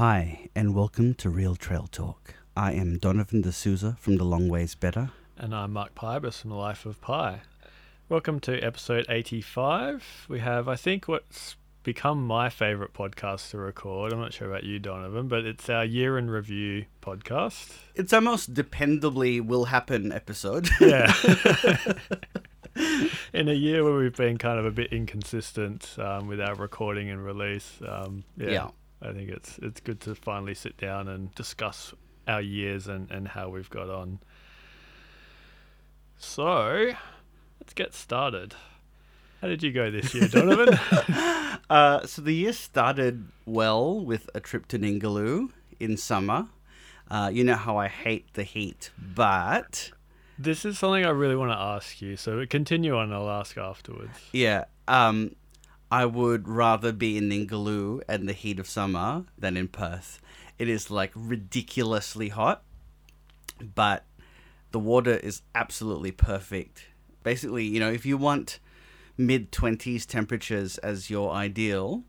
Hi, and welcome to Real Trail Talk. I am Donovan D'Souza from The Long Ways Better. And I'm Mark Pybus from The Life of Pi. Welcome to episode 85. We have, I think, what's become my favorite podcast to record. I'm not sure about you, Donovan, but it's our year in review podcast. It's our most dependably will happen episode. Yeah. in a year where we've been kind of a bit inconsistent um, with our recording and release, um, yeah, Yeah. I think it's it's good to finally sit down and discuss our years and, and how we've got on. So, let's get started. How did you go this year, Donovan? Uh, so the year started well with a trip to Ningaloo in summer. Uh, you know how I hate the heat, but this is something I really want to ask you. So continue on. I'll ask afterwards. yeah, um, I would rather be in Ningaloo and the heat of summer than in Perth. It is like ridiculously hot, but the water is absolutely perfect. Basically, you know, if you want mid 20s temperatures as your ideal,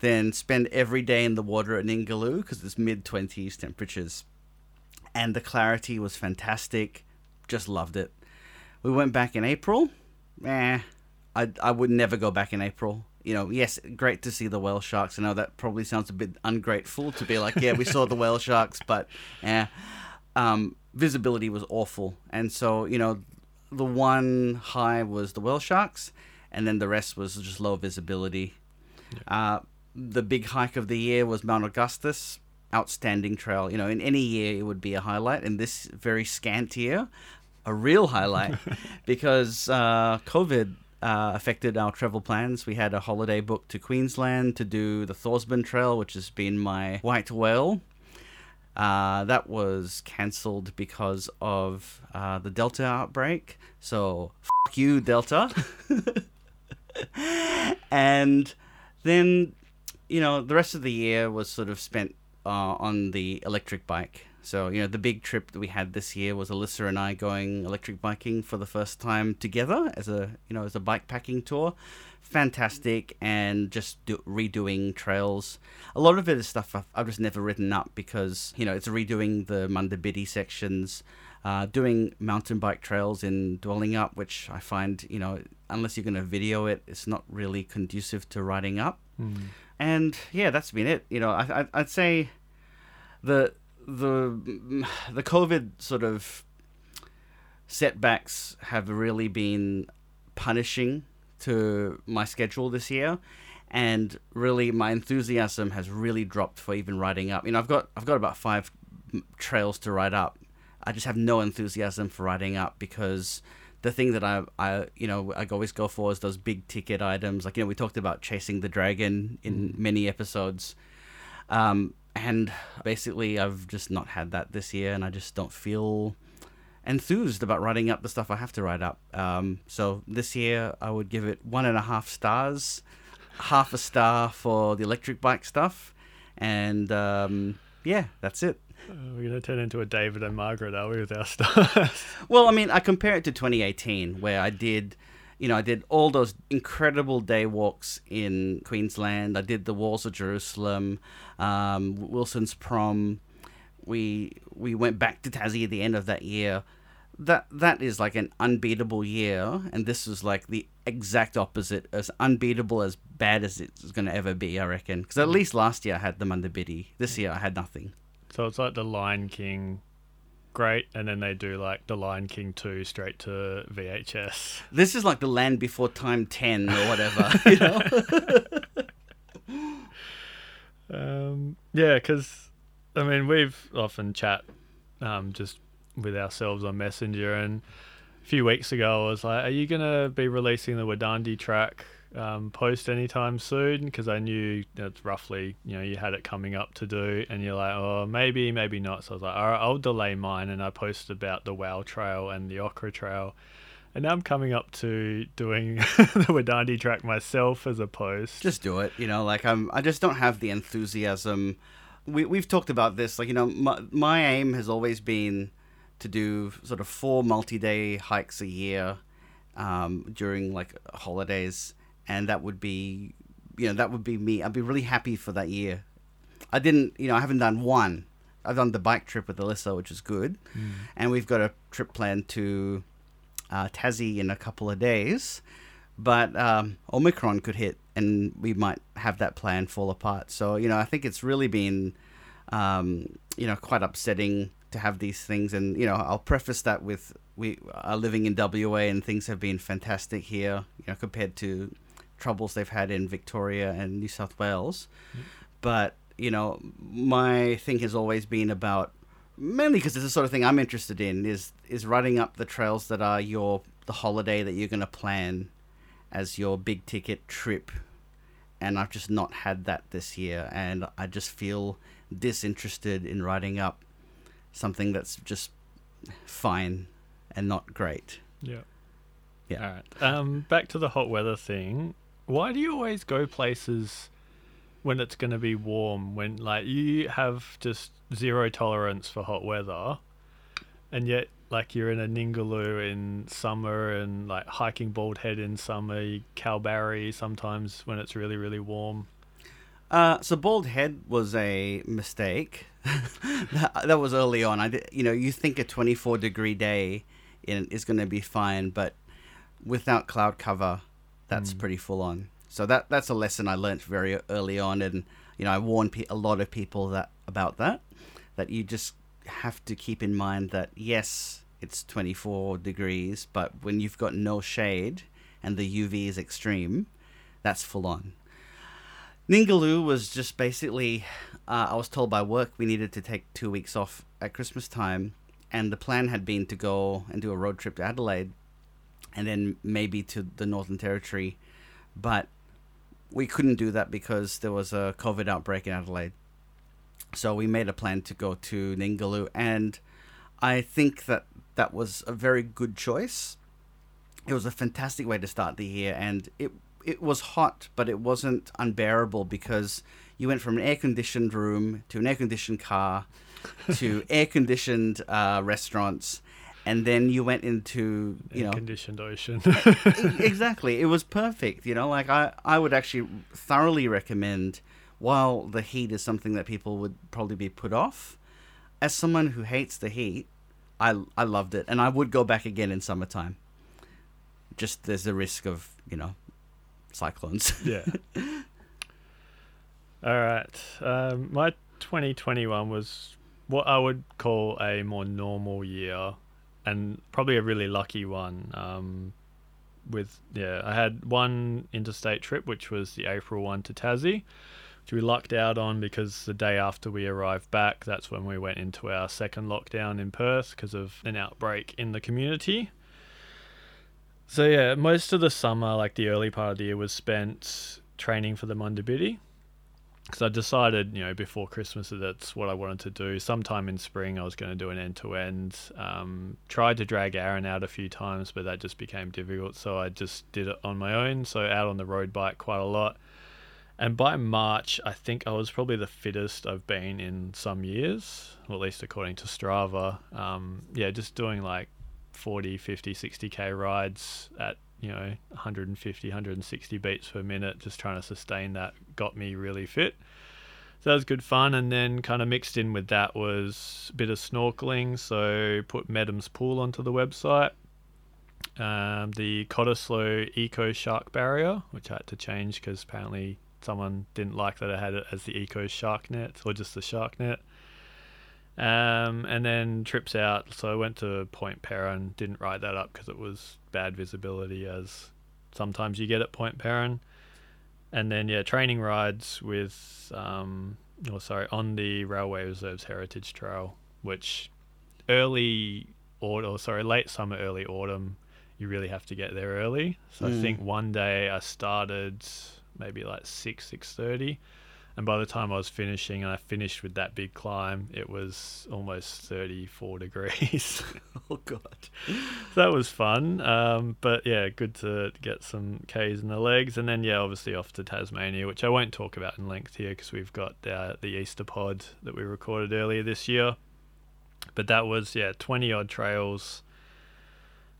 then spend every day in the water at Ningaloo because it's mid 20s temperatures. And the clarity was fantastic. Just loved it. We went back in April. Eh, I, I would never go back in April. You know, yes, great to see the whale sharks. I know that probably sounds a bit ungrateful to be like, yeah, we saw the whale sharks, but yeah, um, visibility was awful. And so, you know, the one high was the whale sharks, and then the rest was just low visibility. Uh, the big hike of the year was Mount Augustus. Outstanding trail. You know, in any year it would be a highlight. In this very scant year, a real highlight because uh, COVID uh, affected our travel plans. We had a holiday booked to Queensland to do the Thorsborne Trail, which has been my white whale. Uh, that was cancelled because of uh, the Delta outbreak. So, f you, Delta. and then, you know, the rest of the year was sort of spent uh, on the electric bike. So, you know, the big trip that we had this year was Alyssa and I going electric biking for the first time together as a, you know, as a bike packing tour. Fantastic, and just do, redoing trails. A lot of it is stuff I've, I've just never written up because, you know, it's redoing the Munda Biddi sections, uh, doing mountain bike trails in Dwellingup, which I find, you know, unless you're going to video it, it's not really conducive to riding up. And yeah, that's been it. You know, I, I, I'd say the the the COVID sort of setbacks have really been punishing to my schedule this year. And really my enthusiasm has really dropped for even riding up. You know i've got i've got about five trails to ride up. I just have no enthusiasm for riding up because the thing that i i you know i always go for is those big ticket items. Like you know we talked about chasing the dragon in many episodes. Um, and basically, I've just not had that this year, and I just don't feel enthused about writing up the stuff I have to write up. Um, so this year, I would give it one and a half stars, half a star for the electric bike stuff, and um, yeah, that's it. Uh, we're going to turn into a David and Margaret, are we, with our stars? Well, I mean, I compare it to 2018, where I did, you know, I did all those incredible day walks in Queensland. I did the walls of Jerusalem, um, Wilson's prom. We we went back to Tassie at the end of that year. That that is like an unbeatable year, and this is like the exact opposite, as unbeatable as bad as it's going to ever be. I reckon, because at least last year I had the Munda Biddi. This year I had nothing. so it's like the Lion King, great, and then they do like the Lion King 2 straight to VHS. This is like the Land Before Time ten or whatever. You know. Um, yeah, because I mean we've often chat um, just with ourselves on Messenger, and a few weeks ago I was like, "Are you gonna be releasing the Wadandi track um, post anytime soon?" Because I knew that's roughly you know you had it coming up to do, and you're like, "Oh, maybe, maybe not." So I was like, "All right, I'll delay mine," and I posted about the Wow Trail and the Ochre Trail. And now I'm coming up to doing the Wadandi track myself as a post. just do it you know like i'm i just don't have the enthusiasm we, we've talked about this like you know my, my aim has always been to do sort of four multi-day hikes a year um, during like holidays and that would be you know that would be me i'd be really happy for that year I didn't, you know, I haven't done one. I've done the bike trip with Alyssa, which is good, and we've got a trip planned to uh, Tassie in a couple of days. But um, Omicron could hit, and we might have that plan fall apart. So you know, I think it's really been, um, you know, quite upsetting to have these things. And you know, I'll preface that with we are living in WA, and things have been fantastic here. You know, compared to troubles they've had in Victoria and New South Wales. But you know, my thing has always been about mainly because it's the sort of thing I'm interested in is is writing up the trails that are your the holiday that you're going to plan as your big ticket trip. And I've just not had that this year, and I just feel disinterested in writing up something that's just fine and not great. Yeah. Yeah. All right. Um, back to the hot weather thing. Why do you always go places when it's going to be warm? When like you have just zero tolerance for hot weather, and yet like you're in a Ningaloo in summer and like hiking Bald Head in summer, you Kalbarri sometimes when it's really really warm. Uh, so bald head was a mistake. that, that was early on. I did, you know, you think a 24 degree day in, is going to be fine, but without cloud cover, that's Mm. pretty full on. So that that's a lesson I learnt very early on, and you know, I warn pe- a lot of people that about that. That you just have to keep in mind that yes, it's 24 degrees, but when you've got no shade and the UV is extreme, that's full on. Ningaloo was just basically, uh, I was told by work we needed to take two weeks off at Christmas time, and the plan had been to go and do a road trip to Adelaide, and then maybe to the Northern Territory, but we couldn't do that because there was a COVID outbreak in Adelaide. So we made a plan to go to Ningaloo, and I think that that was a very good choice. It was a fantastic way to start the year, and it it was hot, but it wasn't unbearable because you went from an air conditioned room to an air conditioned car to air conditioned uh, restaurants, and then you went into you know conditioned ocean. Exactly it was perfect you know like i i would actually thoroughly recommend while the heat is something that people would probably be put off as someone who hates the heat i i loved it and i would go back again in summertime just there's a risk of you know cyclones yeah. All right. Um, my 2021 was what I would call a more normal year, and probably a really lucky one. Um, with yeah, I had one interstate trip, which was the April one to Tassie, which we lucked out on because the day after we arrived back, that's when we went into our second lockdown in Perth because of an outbreak in the community. So yeah, most of the summer, like the early part of the year, was spent training for the Munda Biddi. Because I decided, you know, before Christmas that that's what I wanted to do. Sometime in spring, I was going to do an end to end. Tried to drag Aaron out a few times, but that just became difficult. So I just did it on my own. So out on the road bike quite a lot. And by March, I think I was probably the fittest I've been in some years, or at least according to Strava. Um, yeah, just doing like 40, 50, 60k rides at, you know, 150, 160 beats per minute, just trying to sustain that got me really fit. So that was good fun. And then kind of mixed in with that was a bit of snorkeling. So put Mettam's Pool onto the website. Um, the Cottesloe Eco Shark Barrier, which I had to change because apparently someone didn't like that I had it as the Eco Shark Net or just the Shark Net. Um, and then trips out. So I went to Point Peron, didn't write that up because it was bad visibility, as sometimes you get at Point Peron. And then yeah, training rides with, um, oh sorry, on the Railway Reserves Heritage Trail, which early autumn, or sorry, late summer, early autumn, you really have to get there early. So I Mm. think one day I started maybe like six six thirty, and by the time I was finishing, and I finished with that big climb, it was almost thirty four degrees. oh god that was fun. Um, but yeah, good to get some K's in the legs, and then yeah, obviously off to Tasmania, which I won't talk about in length here because we've got uh, the Easter pod that we recorded earlier this year. But that was yeah, twenty odd trails.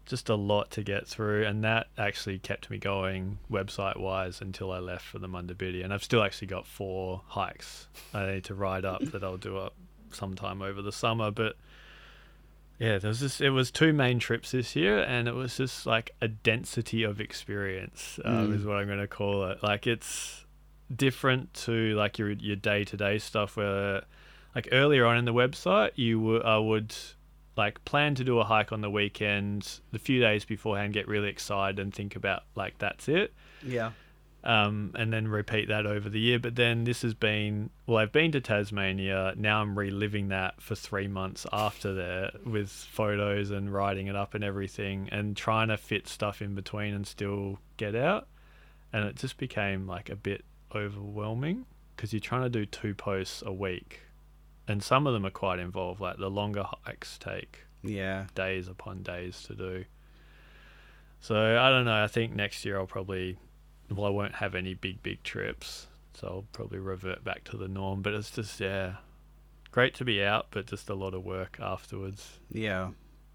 Just a lot to get through, and that actually kept me going website wise until I left for the Munda Biddi. And I've still actually got four hikes I need to ride up that I'll do up sometime over the summer. But yeah, there was just it was two main trips this year, and it was just like a density of experience um, Mm. is what I'm going to call it. Like it's different to like your your day to day stuff where like earlier on in the website you w- I would like plan to do a hike on the weekend the few days beforehand get really excited and think about like that's it. Yeah. um, and then repeat that over the year. But then this has been well I've been to Tasmania. Now I'm reliving that for three months after there with photos and writing it up and everything and trying to fit stuff in between and still get out. And it just became like a bit overwhelming because you're trying to do two posts a week and some of them are quite involved like the longer hikes take Yeah. days upon days to do so i don't know i think next year i'll probably well i won't have any big big trips so i'll probably revert back to the norm but it's just yeah great to be out but just a lot of work afterwards Yeah.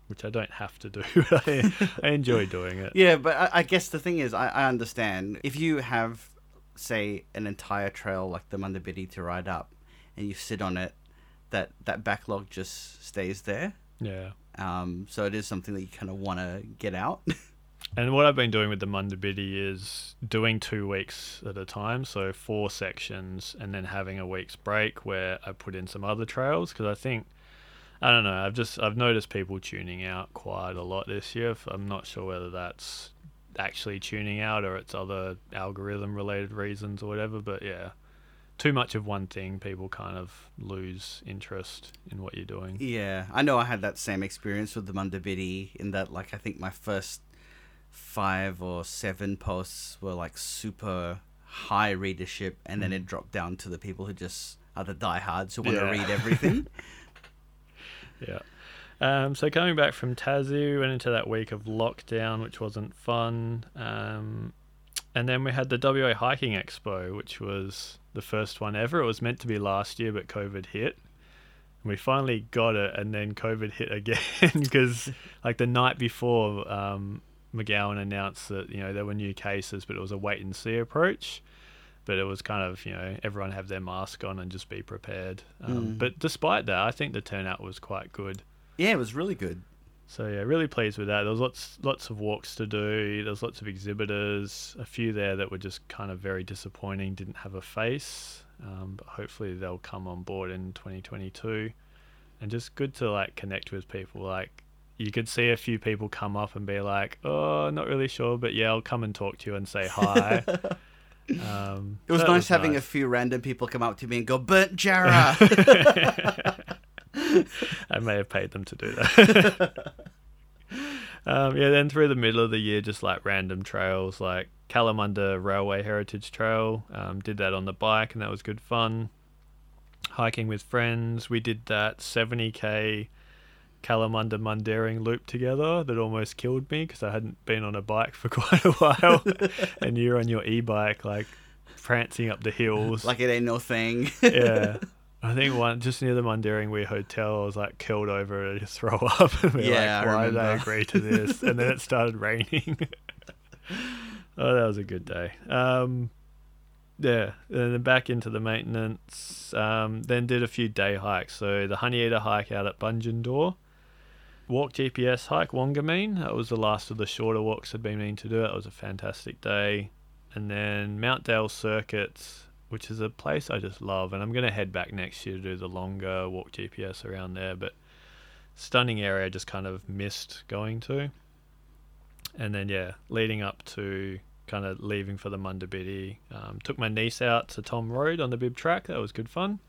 which i don't have to do I, I enjoy doing it Yeah, but I, I guess the thing is, I, I understand if you have, say, an entire trail like the Munda Biddi to ride up, and you sit on it, that that backlog just stays there. yeah Um, so it is something that you kind of want to get out. And what I've been doing with the Munda Biddi is doing two weeks at a time, so four sections, and then having a week's break where I put in some other trails because I think I don't know. I've just I've noticed people tuning out quite a lot this year. I'm not sure whether that's actually tuning out or it's other algorithm related reasons or whatever. But yeah, too much of one thing, people kind of lose interest in what you're doing. yeah, I know I had that same experience with the Munda Biddi in that, like, I think my first five or seven posts were like super high readership, and then Mm. it dropped down to the people who just are the diehards who want to read everything. Yeah. Um, so coming back from we went into that week of lockdown, which wasn't fun. Um, and then we had the WA Hiking Expo, which was the first one ever. It was meant to be last year, but COVID hit. And we finally got it, and then COVID hit again because, like the night before, um, McGowan announced that you know there were new cases, but it was a wait and see approach. But it was kind of you know everyone have their mask on and just be prepared. Um, Mm. But despite that, I think the turnout was quite good. yeah, it was really good. So yeah, really pleased with that. There was lots lots of walks to do. There's lots of exhibitors. A few there that were just kind of very disappointing. Didn't have a face. Um, but hopefully they'll come on board in 2022. And just good to like connect with people. Like you could see a few people come up and be like, "Oh, not really sure, but yeah, I'll come and talk to you and say hi." um, It was that nice having a few random people come up to me and go, "Burnt Jarrah." I may have paid them to do that. um, yeah, then through the middle of the year, just like random trails, like Kalamunda Railway Heritage Trail. Um, did that on the bike, and that was good fun. Hiking with friends, we did that 70k Kalamunda Mundaring loop together that almost killed me because I hadn't been on a bike for quite a while, and you're on your e-bike like prancing up the hills like it ain't no thing. yeah. I think one just near the Mundaring Weir Hotel, I was like killed over to throw up. and be Yeah, like, why did I agree to this? and then it started raining. oh, that was a good day. Um, yeah, and then back into the maintenance. Um, then did a few day hikes. So the Honey Eater hike out at Bungendore. Walk GPS hike Wongamine. That was the last of the shorter walks I'd been meaning to do. It. Was a fantastic day. And then Mount Dale Circuit, which is a place I just love, and I'm going to head back next year to do the longer walk GPS around there. But stunning area, just kind of missed going to. And then yeah, leading up to kind of leaving for the Munda Biddi, um, took my niece out to Tom Road on the bib track. That was good fun.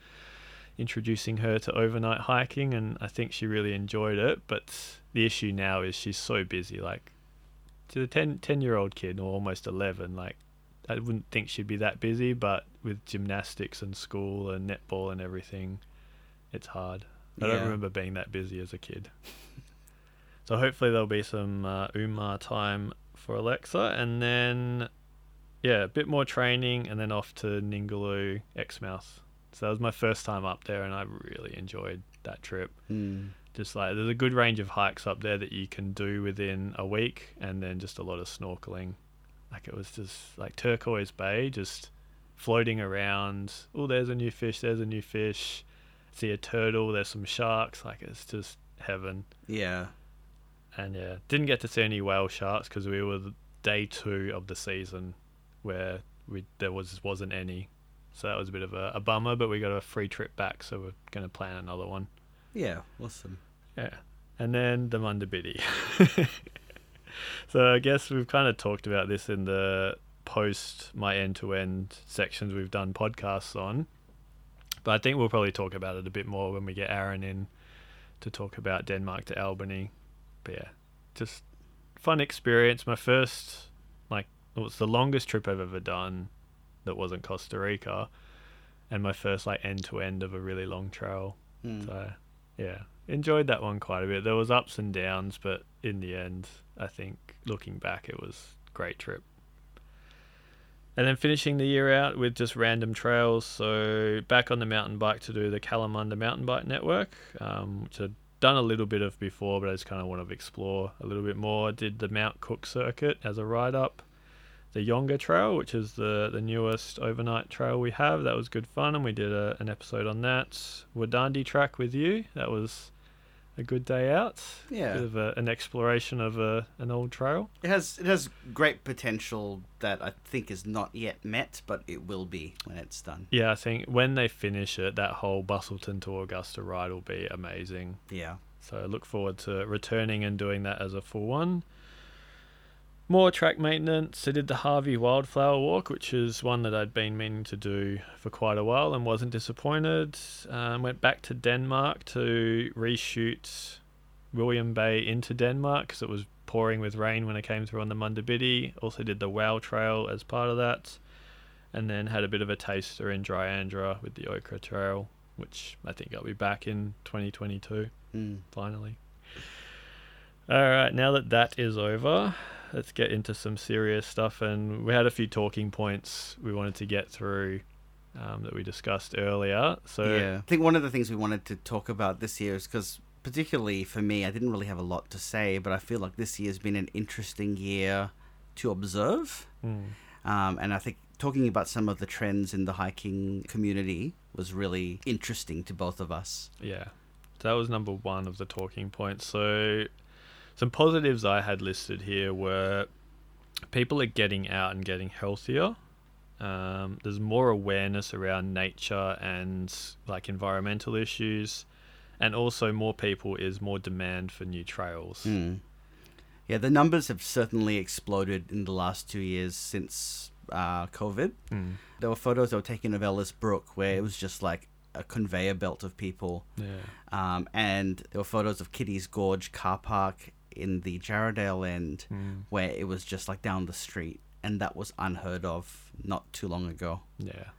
Introducing her to overnight hiking, and I think she really enjoyed it. But the issue now is she's so busy. Like to the 10, 10 year old kid, or almost 11, like I wouldn't think she'd be that busy, but with gymnastics and school and netball and everything, it's hard. I don't remember being that busy as a kid. so hopefully there'll be some uh, Umar time for Alexa, and then yeah, a bit more training, and then off to Ningaloo Exmouth. So that was my first time up there, and I really enjoyed that trip Hmm. just like there's a good range of hikes up there that you can do within a week, and then just a lot of snorkeling. Like it was just like turquoise bay, just floating around. Oh, there's a new fish. There's a new fish. See a turtle. There's some sharks. Like it's just heaven. Yeah. And yeah, didn't get to see any whale sharks because we were day two of the season, where we there was wasn't any. So that was a bit of a, a bummer, but we got a free trip back, so we're gonna plan another one. Yeah. Awesome. Yeah. And then the Munda Biddi. so I guess we've kind of talked about this in the post my end to end sections we've done podcasts on. But I think we'll probably talk about it a bit more when we get Aaron in to talk about Denmark to Albany. But yeah, just fun experience. My first, like, it was the longest trip I've ever done that wasn't Costa Rica. And my first, like, end to end of a really long trail. Mm. So yeah, enjoyed that one quite a bit. There was ups and downs, but in the end, I think looking back, it was great trip. And then finishing the year out with just random trails. So back on the mountain bike to do the Kalamunda Mountain Bike Network, um, which I'd done a little bit of before, but I just kind of want to explore a little bit more. Did the Mount Cook circuit as a ride up the Yonga Trail, which is the, the newest overnight trail we have. That was good fun, and we did a, an episode on that. Wadandi track with you. That was a good day out. Yeah. Bit of a, an exploration of a, an old trail. It has it has great potential that I think is not yet met, but it will be when it's done. Yeah, I think when they finish it, that whole Busselton to Augusta ride will be amazing. Yeah. So I look forward to returning and doing that as a full one. More track maintenance. I did the Harvey Wildflower Walk, which is one that I'd been meaning to do for quite a while and wasn't disappointed. Um, went back to Denmark to reshoot William Bay into Denmark because it was pouring with rain when I came through on the Munda Biddi. Also did the Wow Trail as part of that. And then had a bit of a taster in Dryandra with the Ochre Trail, which I think I'll be back in 2022 Mm. finally. All right, now that that is over, let's get into some serious stuff. And we had a few talking points we wanted to get through um, that we discussed earlier. So yeah. I think one of the things we wanted to talk about this year is because, particularly for me, I didn't really have a lot to say, but I feel like this year has been an interesting year to observe. Mm, Um, and I think talking about some of the trends in the hiking community was really interesting to both of us. yeah, that was number one of the talking points. So some positives I had listed here were people are getting out and getting healthier. Um, there's more awareness around nature and like environmental issues, and also more people is more demand for new trails. Mm. Yeah, the numbers have certainly exploded in the last two years since uh, COVID. Mm. There were photos that were taken of Ellis Brook where it was just like a conveyor belt of people. Yeah, Um, and there were photos of Kitty's Gorge car park in the Jarradale end Mm. where it was just like down the street. And that was unheard of not too long ago. yeah.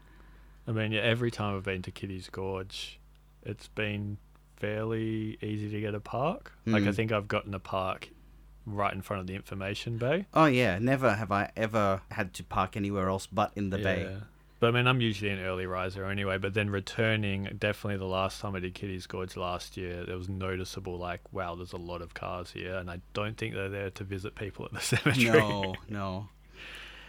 I mean, yeah, every time I've been to Kitty's Gorge, it's been fairly easy to get a park. Like I Mm. think I've gotten a park right in front of the information bay. Oh, yeah. Never have I ever had to park anywhere else but in the bay. But I mean, I'm usually an early riser anyway. But then returning, definitely the last time I did Kitty's Gorge last year, there was noticeable like, wow, there's a lot of cars here, and I don't think they're there to visit people at the cemetery. No, no.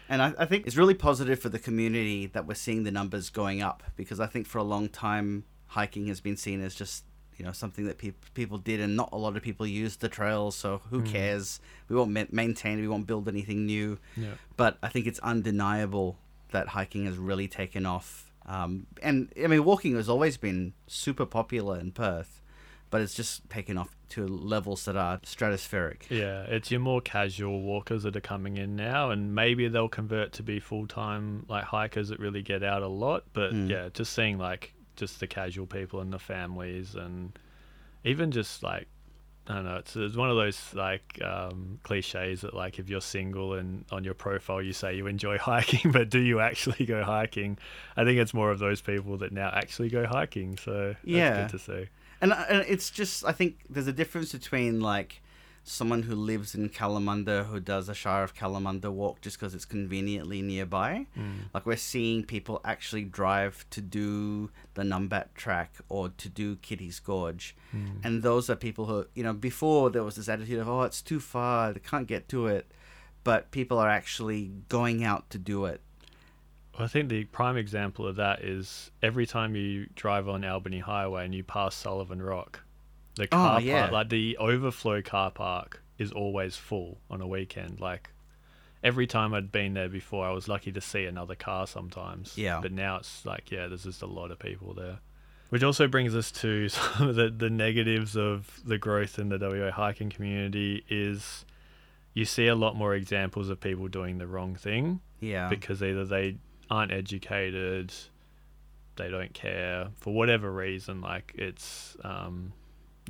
And I, I think it's really positive for the community that we're seeing the numbers going up because I think for a long time hiking has been seen as just you know something that peop people did and not a lot of people use the trails. So who Mm. cares? We won't ma- maintain. We won't build anything new. yeah. But I think it's undeniable that hiking has really taken off. Um, and I mean, walking has always been super popular in Perth, but it's just taken off to levels that are stratospheric. Yeah, it's your more casual walkers that are coming in now, and maybe they'll convert to be full time like hikers that really get out a lot. But Mm. yeah, just seeing like just the casual people and the families, and even just like I don't know, it's, it's one of those like um, cliches that like if you're single and on your profile you say you enjoy hiking, but do you actually go hiking? I think it's more of those people that now actually go hiking. So that's Yeah. good to see. and, and it's just i think there's a difference between like someone who lives in Kalamunda who does a Shire of Kalamunda walk just because it's conveniently nearby. Mm. Like we're seeing people actually drive to do the Numbat track or to do Kitty's Gorge. Mm. And those are people who, you know, before there was this attitude of, oh, it's too far, they can't get to it. But people are actually going out to do it. I think the prime example of that is every time you drive on Albany Highway and you pass Sullivan Rock, the car yeah. park, like the overflow car park, is always full on a weekend. Like every time I'd been there before, I was lucky to see another car sometimes. Yeah. But now it's like, yeah, there's just a lot of people there. Which also brings us to some of the, the negatives of the growth in the WA hiking community is you see a lot more examples of people doing the wrong thing Yeah. because either they aren't educated, they don't care for whatever reason. Like it's, um,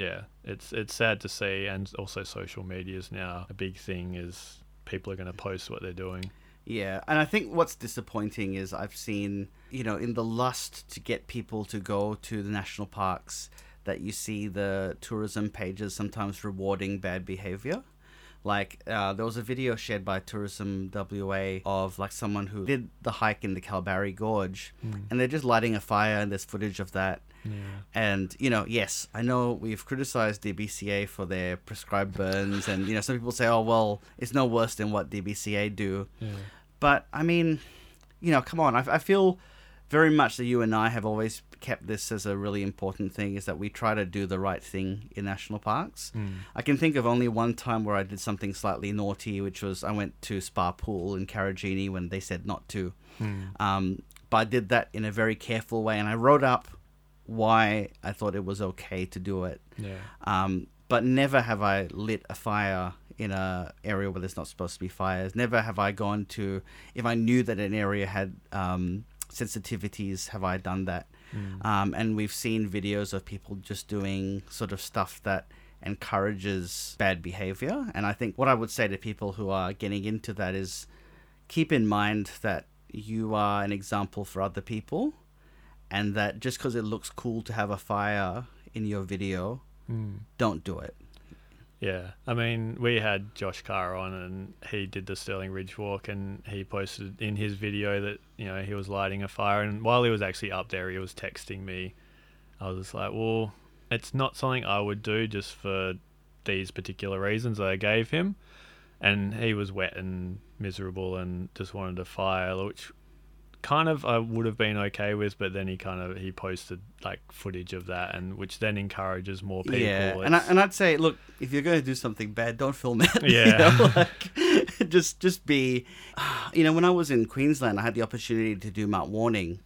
yeah, it's it's sad to see, and also social media is now a big thing. Is people are going to post what they're doing. Yeah, and I think what's disappointing is I've seen, you know, in the lust to get people to go to the national parks, that you see the tourism pages sometimes rewarding bad behavior. Like, uh, there was a video shared by Tourism WA of like someone who did the hike in the Kalbarri Gorge, and they're just lighting a fire, and there's footage of that. Yeah. And you know, yes, I know we've criticized DBCA for their prescribed burns, and you know, some people say, "Oh, well, it's no worse than what DBCA do." Yeah. But I mean, you know, come on. I, I feel very much that you and I have always kept this as a really important thing is that we try to do the right thing in national parks. Mm. I can think of only one time where I did something slightly naughty, which was I went to Spa Pool in Karijini when they said not to. Mm. Um, but I did that in a very careful way, and I wrote up why I thought it was okay to do it. Yeah. Um, but never have I lit a fire in a area where there's not supposed to be fires. Never have I gone to if I knew that an area had um, sensitivities. Have I done that? Mm. Um, and we've seen videos of people just doing sort of stuff that encourages bad behavior. And I think what I would say to people who are getting into that is keep in mind that you are an example for other people, and that just because it looks cool to have a fire in your video, Mm. don't do it. Yeah, I mean, we had Josh Carr on, and he did the Stirling Ridge walk, and he posted in his video that you know he was lighting a fire, and while he was actually up there, he was texting me. I was just like, well, it's not something I would do just for these particular reasons that I gave him, and he was wet and miserable and just wanted a fire, which kind of I would have been okay with, but then he kind of he posted like footage of that, and which then encourages more people. Yeah, and I, and I'd say, look, if you're going to do something bad, don't film it. Yeah. you know, like, just just be. You know, when I was in Queensland, I had the opportunity to do Mount Warning,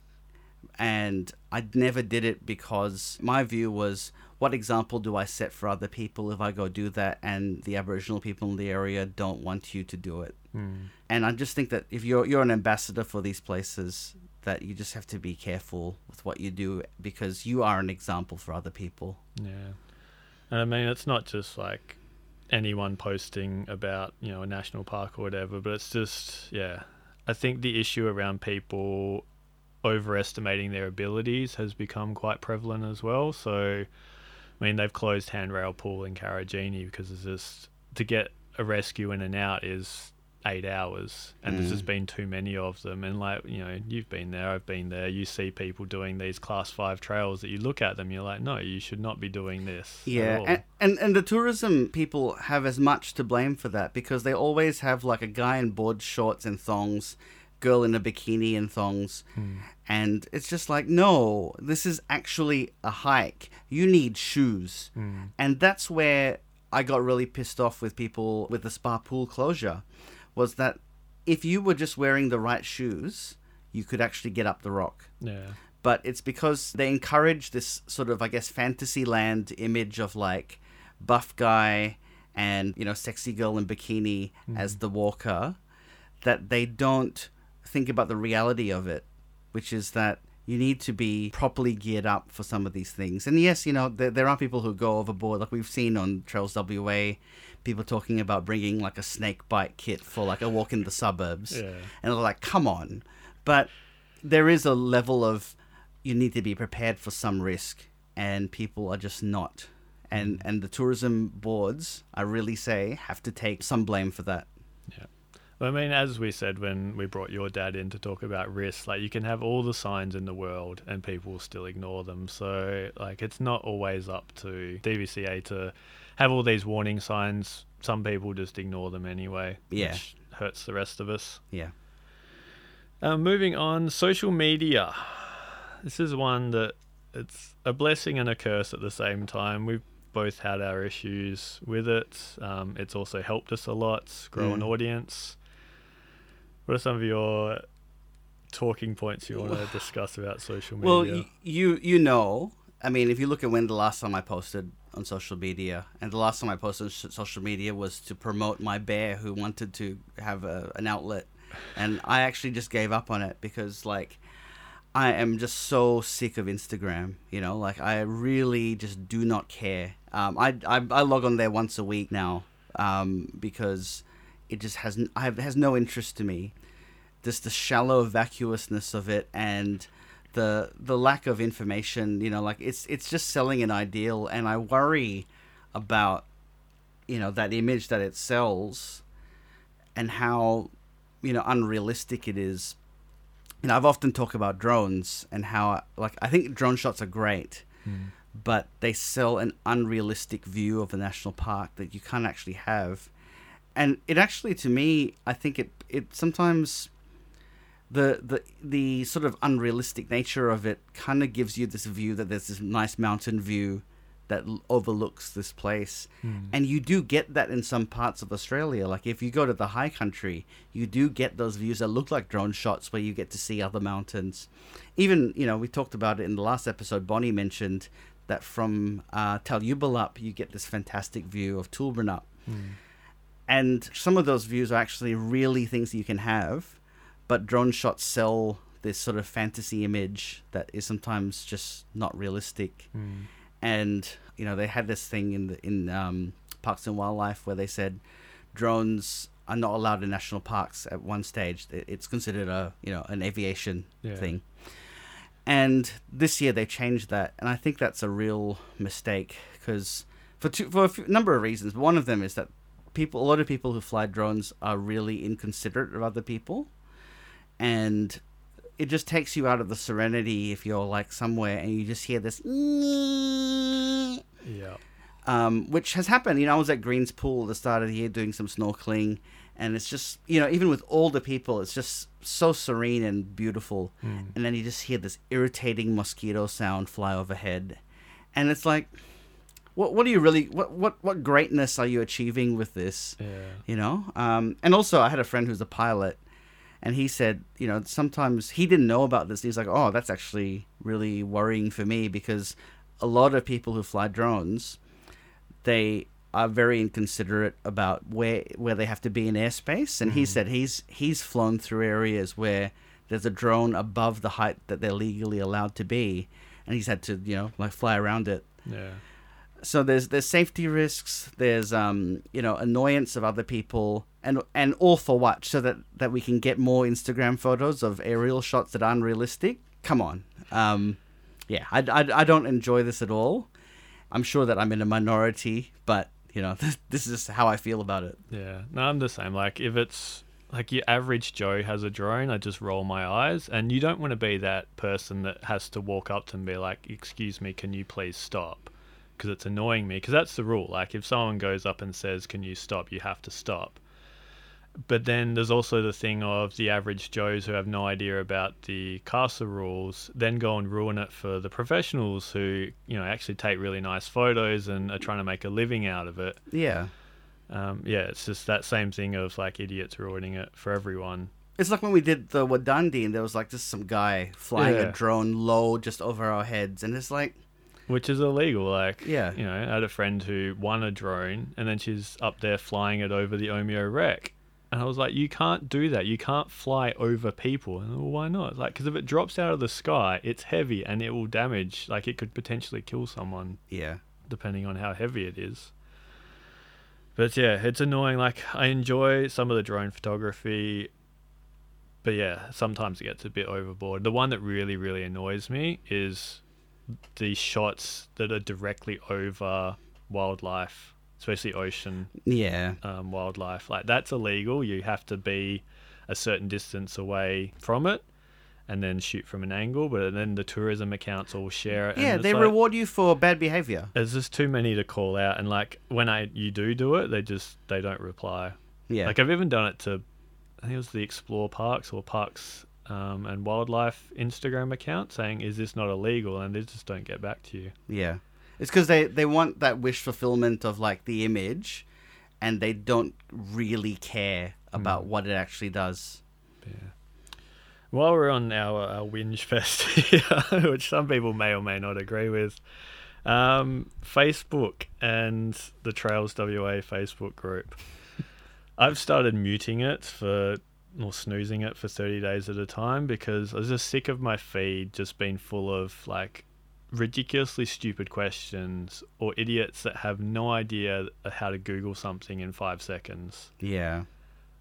and I never did it because my view was, what example do I set for other people if I go do that, and the Aboriginal people in the area don't want you to do it? Mm. And I just think that if you're you're an ambassador for these places, that you just have to be careful with what you do because you are an example for other people. Yeah. And I mean, it's not just like anyone posting about, you know, a national park or whatever, but it's just, yeah. I think the issue around people overestimating their abilities has become quite prevalent as well. So, I mean, they've closed Handrail Pool in Karijini because it's just to get a rescue in and out is eight hours and there's Mm. just been too many of them and like you know you've been there i've been there you see people doing these class five trails that you look at them you're like no you should not be doing this at Yeah, all." and, and and the tourism people have as much to blame for that because they always have like a guy in board shorts and thongs, girl in a bikini and thongs, Hmm. And it's just like no, this is actually a hike. You need shoes, Mm. and that's where I got really pissed off with people with the spa pool closure, was that if you were just wearing the right shoes, you could actually get up the rock. Yeah. But it's because they encourage this sort of, I guess, fantasy land image of like buff guy and, you know, sexy girl in bikini as the walker, that they don't think about the reality of it, which is that you need to be properly geared up for some of these things. And yes, you know, there, there are people who go overboard, like we've seen on Trails WA, people talking about bringing like a snake bite kit for like a walk in the suburbs yeah and they're like, come on. But there is a level of you need to be prepared for some risk, and people are just not. and and the tourism boards, I really say, have to take some blame for that. I mean, as we said when we brought your dad in to talk about risks, like you can have all the signs in the world and people will still ignore them. So, like, it's not always up to DBCA to have all these warning signs. Some people just ignore them anyway, Yeah. which hurts the rest of us. Yeah. Um, moving on, social media. This is one that it's a blessing and a curse at the same time. We've both had our issues with it. Um, it's also helped us a lot, grow an Mm. audience. What are some of your talking points you want to discuss about social media? Well, y- you you know, I mean, if you look at when the last time I posted on social media, and the last time I posted on sh- social media was to promote my bear who wanted to have a, an outlet, and I actually just gave up on it because like. I am just so sick of Instagram, you know. Like I really just do not care. Um, I, I I log on there once a week now, um, because it just has I have, has no interest to me. Just the shallow vacuousness of it and the the lack of information. You know, like it's it's just selling an ideal, and I worry about you know that image that it sells and how you know unrealistic it is. You know, I've often talked about drones and how like I think drone shots are great Mm. but they sell an unrealistic view of a national park that you can't actually have. And it actually, to me, I think it it sometimes the the the sort of unrealistic nature of it kind of gives you this view that there's this nice mountain view that l- overlooks this place. Mm. And you do get that in some parts of Australia. Like if you go to the high country, you do get those views that look like drone shots where you get to see other mountains. Even, you know, we talked about it in the last episode. Bonnie mentioned that from uh, Talyuberlup, you get this fantastic view of Toolbrunup. Mm. And some of those views are actually really things that you can have, but drone shots sell this sort of fantasy image that is sometimes just not realistic Mm. and you know they had this thing in the in um, Parks and Wildlife where they said drones are not allowed in national parks at one stage. It's considered a you know an aviation Yeah. thing. And this year they changed that, and I think that's a real mistake because for two, for a few, number of reasons. One of them is that people, a lot of people who fly drones are really inconsiderate of other people, and it just takes you out of the serenity if you're like somewhere and you just hear this, Yeah. um, which has happened. You know, I was at Greens Pool at the start of the year doing some snorkeling, and it's just you know even with all the people, it's just so serene and beautiful Mm. and then you just hear this irritating mosquito sound fly overhead and it's like what what are you really what what what greatness are you achieving with this Yeah. you know um and also i had a friend who's a pilot and he said you know sometimes he didn't know about this he's like oh that's actually really worrying for me because a lot of people who fly drones they are very inconsiderate about where where they have to be in airspace and he Mhm. said he's he's flown through areas where there's a drone above the height that they're legally allowed to be and he's had to you know like fly around it Yeah. So there's there's safety risks there's um you know annoyance of other people and and all for what so that that we can get more instagram photos of aerial shots that aren't realistic come on um yeah i, I, I don't enjoy this at all i'm sure that i'm in a minority but you know this, this is how i feel about it Yeah, no, I'm the same. Like, if it's like your average Joe has a drone, I just roll my eyes. And you don't want to be that person that has to walk up to them and be like, "Excuse me, can you please stop?" Because it's annoying me. Because that's the rule. Like, if someone goes up and says, "Can you stop?" you have to stop. But then there's also the thing of the average Joes who have no idea about the CASA rules, then go and ruin it for the professionals who, you know, actually take really nice photos and are trying to make a living out of it yeah um, yeah, it's just that same thing of like idiots ruining it for everyone. it's like when we did the wadandi and there was like just some guy flying Yeah. a drone low just over our heads and it's like Which is illegal. Like, Yeah. you know, I had a friend who won a drone and then she's up there flying it over the Omeo wreck. And I was like, you can't do that. You can't fly over people. And well, why not? Like, because if it drops out of the sky, it's heavy and it will damage. Like, it could potentially kill someone yeah depending on how heavy it is. But yeah, it's annoying. Like I enjoy some of the drone photography, but yeah, sometimes it gets a bit overboard. The one that really, really annoys me is the shots that are directly over wildlife, especially ocean Yeah. um, wildlife. Like that's illegal. You have to be a certain distance away from it, and then shoot from an angle. But then the tourism accounts all share it. Yeah, they like- reward you for bad behavior. There's just too many to call out, and like when I you do do it, they just they don't reply. Yeah. Like I've even done it to, I think it was the Explore Parks or Parks um, and Wildlife Instagram account saying, "Is this not illegal?" And they just don't get back to you. Yeah. It's because they, they want that wish fulfillment of like the image and they don't really care about Mm. what it actually does. Yeah. While we're on our, our whinge fest here, which some people may or may not agree with, um, Facebook and the Trails WA Facebook group. I've started muting it for or snoozing it for 30 days at a time because I was just sick of my feed just being full of like ridiculously stupid questions or idiots that have no idea how to Google something in five seconds. Yeah.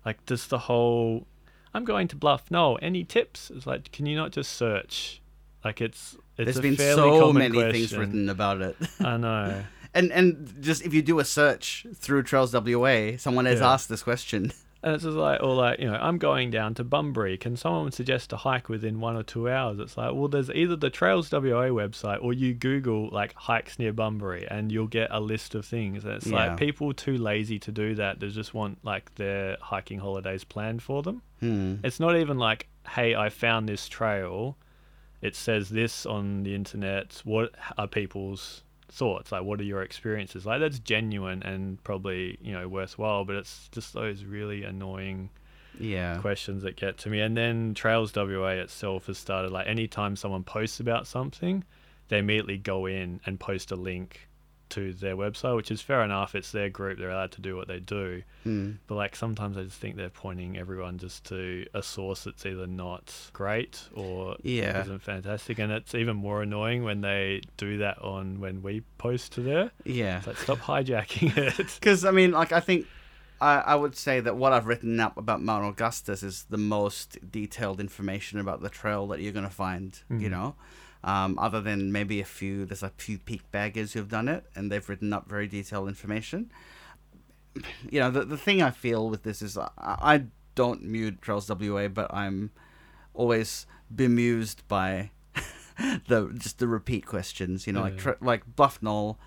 Like just the whole I'm going to bluff. No, any tips? It's like can you not just search? Like it's it's There's a been fairly so common many question. things written about it. I know. and and just if you do a search through Trails WA, someone has Yeah. asked this question. And it's just like, or like, you know, I'm going down to Bunbury. Can someone suggest a hike within one or two hours? It's like, well, there's either the Trails WA website or you Google like hikes near Bunbury and you'll get a list of things. And it's Yeah. like people too lazy to do that. They just want like their hiking holidays planned for them. Hmm. It's not even like, hey, I found this trail. It says this on the internet. What are people's thoughts? Like, what are your experiences? Like, that's genuine and probably, you know, worthwhile, but it's just those really annoying Yeah. questions that get to me. And then Trails WA itself has started, like, anytime someone posts about something, they immediately go in and post a link to their website, which is fair enough. It's their group, they're allowed to do what they do. Hmm. But like sometimes I just think they're pointing everyone just to a source that's either not great or Yeah. isn't fantastic, and it's even more annoying when they do that on when we post to there. Yeah. It's like stop hijacking it. Because I mean, like I think I, I would say that what I've written up about Mount Augustus is the most detailed information about the trail that you're gonna find. You Mhm. know, um, other than maybe a few, there's a few peak baggers who've done it, and they've written up very detailed information. You know, the the thing I feel with this is I, I don't mute Trails WA, but I'm always bemused by the just the repeat questions. You know, like Yeah. tra- like Bluff Knoll.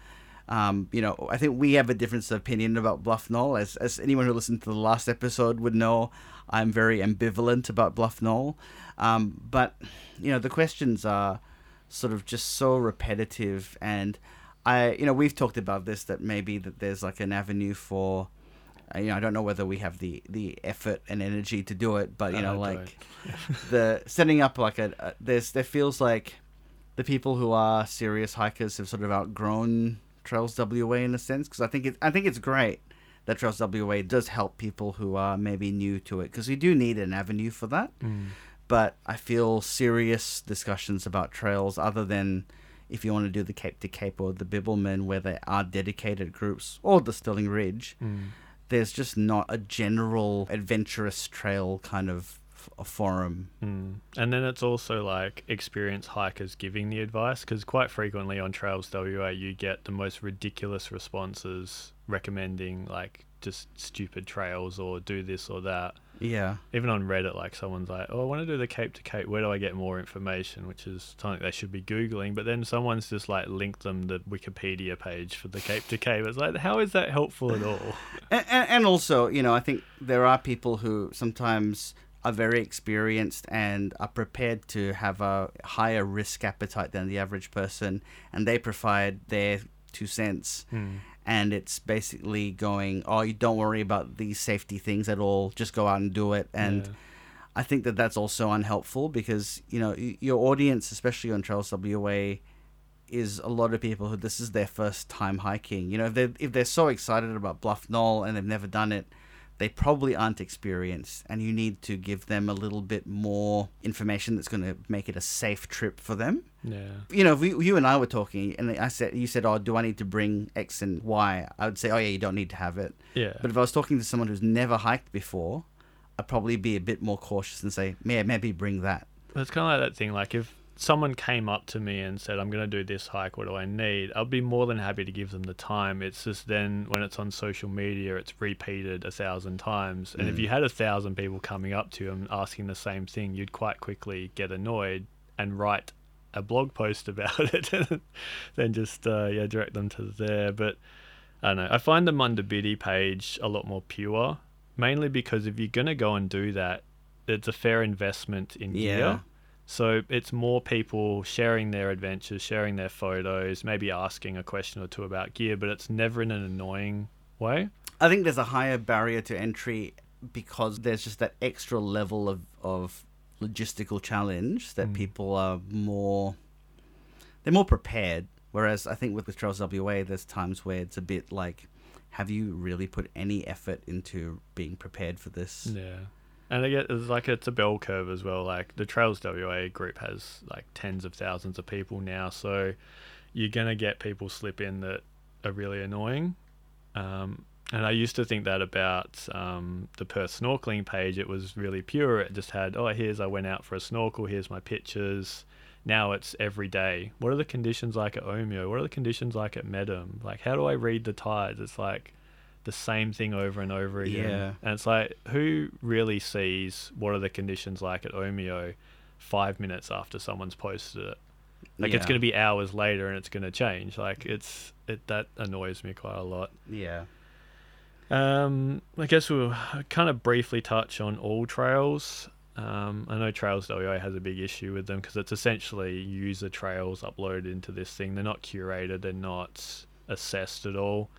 Um, you know, I think we have a difference of opinion about Bluff Knoll. As as anyone who listened to the last episode would know, I'm very ambivalent about Bluff Knoll. Um, but you know, the questions are sort of just so repetitive, and I, you know, we've talked about this that maybe that there's like an avenue for. uh, You know, I don't know whether we have the, the effort and energy to do it, but you know, like the setting up like a, a there's there feels like the people who are serious hikers have sort of outgrown Trails WA in a sense because I think it I think it's great that Trails WA does help people who are maybe new to it because we do need an avenue for that. Mm. But I feel serious discussions about trails other than if you want to do the Cape to Cape or the Bibbulmun where there are dedicated groups or the Stirling Ridge, Mm. there's just not a general adventurous trail kind of a forum. Mm. And then it's also like experienced hikers giving the advice because quite frequently on Trails WA you get the most ridiculous responses recommending like just stupid trails or do this or that. Yeah. Even on Reddit, like someone's like, "Oh, I want to do the Cape to Cape. Where do I get more information?" Which is something they should be googling. But then someone's just like linked them the Wikipedia page for the Cape to Cape. It's like, how is that helpful at all? and, and and also, you know, I think there are people who sometimes are very experienced and are prepared to have a higher risk appetite than the average person, and they provide their two cents. Hmm. And it's basically going, oh, you don't worry about these safety things at all. Just go out and do it. And Yeah. I think that that's also unhelpful because you know your audience, especially on Trails WA, is a lot of people who this is their first time hiking. You know, if they if they're so excited about Bluff Knoll and they've never done it, they probably aren't experienced, and you need to give them a little bit more information that's going to make it a safe trip for them. yeah, You know, if we, you and I were talking, and I said, you said, "Oh, do I need to bring X and Y?" I would say, "Oh yeah, you don't need to have it." yeah. But if I was talking to someone who's never hiked before, I'd probably be a bit more cautious and say, yeah, maybe bring that. But it's kind of like that thing. Like if someone came up to me and said, I'm going to do this hike, what do I need? I'd be more than happy to give them the time. It's just then when it's on social media, it's repeated a thousand times. And if Mm. you had a thousand people coming up to you and asking the same thing, you'd quite quickly get annoyed and write a blog post about it then just uh, yeah direct them to there but i don't know i find the Munda Biddi page a lot more pure mainly because if you're going to go and do that it's a fair investment in Yeah. gear so it's more people sharing their adventures sharing their photos maybe asking a question or two about gear but it's never in an annoying way I think there's a higher barrier to entry because there's just that extra level of, of logistical challenge that Mm. people are more they're more prepared. Whereas I think with, with Trails WA, there's times where it's a bit like, have you really put any effort into being prepared for this? Yeah. And I get it's like it's a bell curve as well. Like the Trails WA group has like tens of thousands of people now, so you're gonna get people slip in that are really annoying. Um, and I used to think that about um, the Perth snorkeling page. It was really pure. It just had, oh, here's I went out for a snorkel. Here's my pictures. Now it's every day. What are the conditions like at Omeo? What are the conditions like at Mettam? Like, how do I read the tides? It's like the same thing over and over again. Yeah. And it's like, who really sees what are the conditions like at Omeo five minutes after someone's posted it? Like, it's going to be hours later and it's going to change. Like, it's, it, that annoys me quite a lot. Yeah. Um, I guess we'll kind of briefly touch on all trails. Um, I know Trails WA has a big issue with them because it's essentially user trails uploaded into this thing. They're not curated, they're not assessed at all.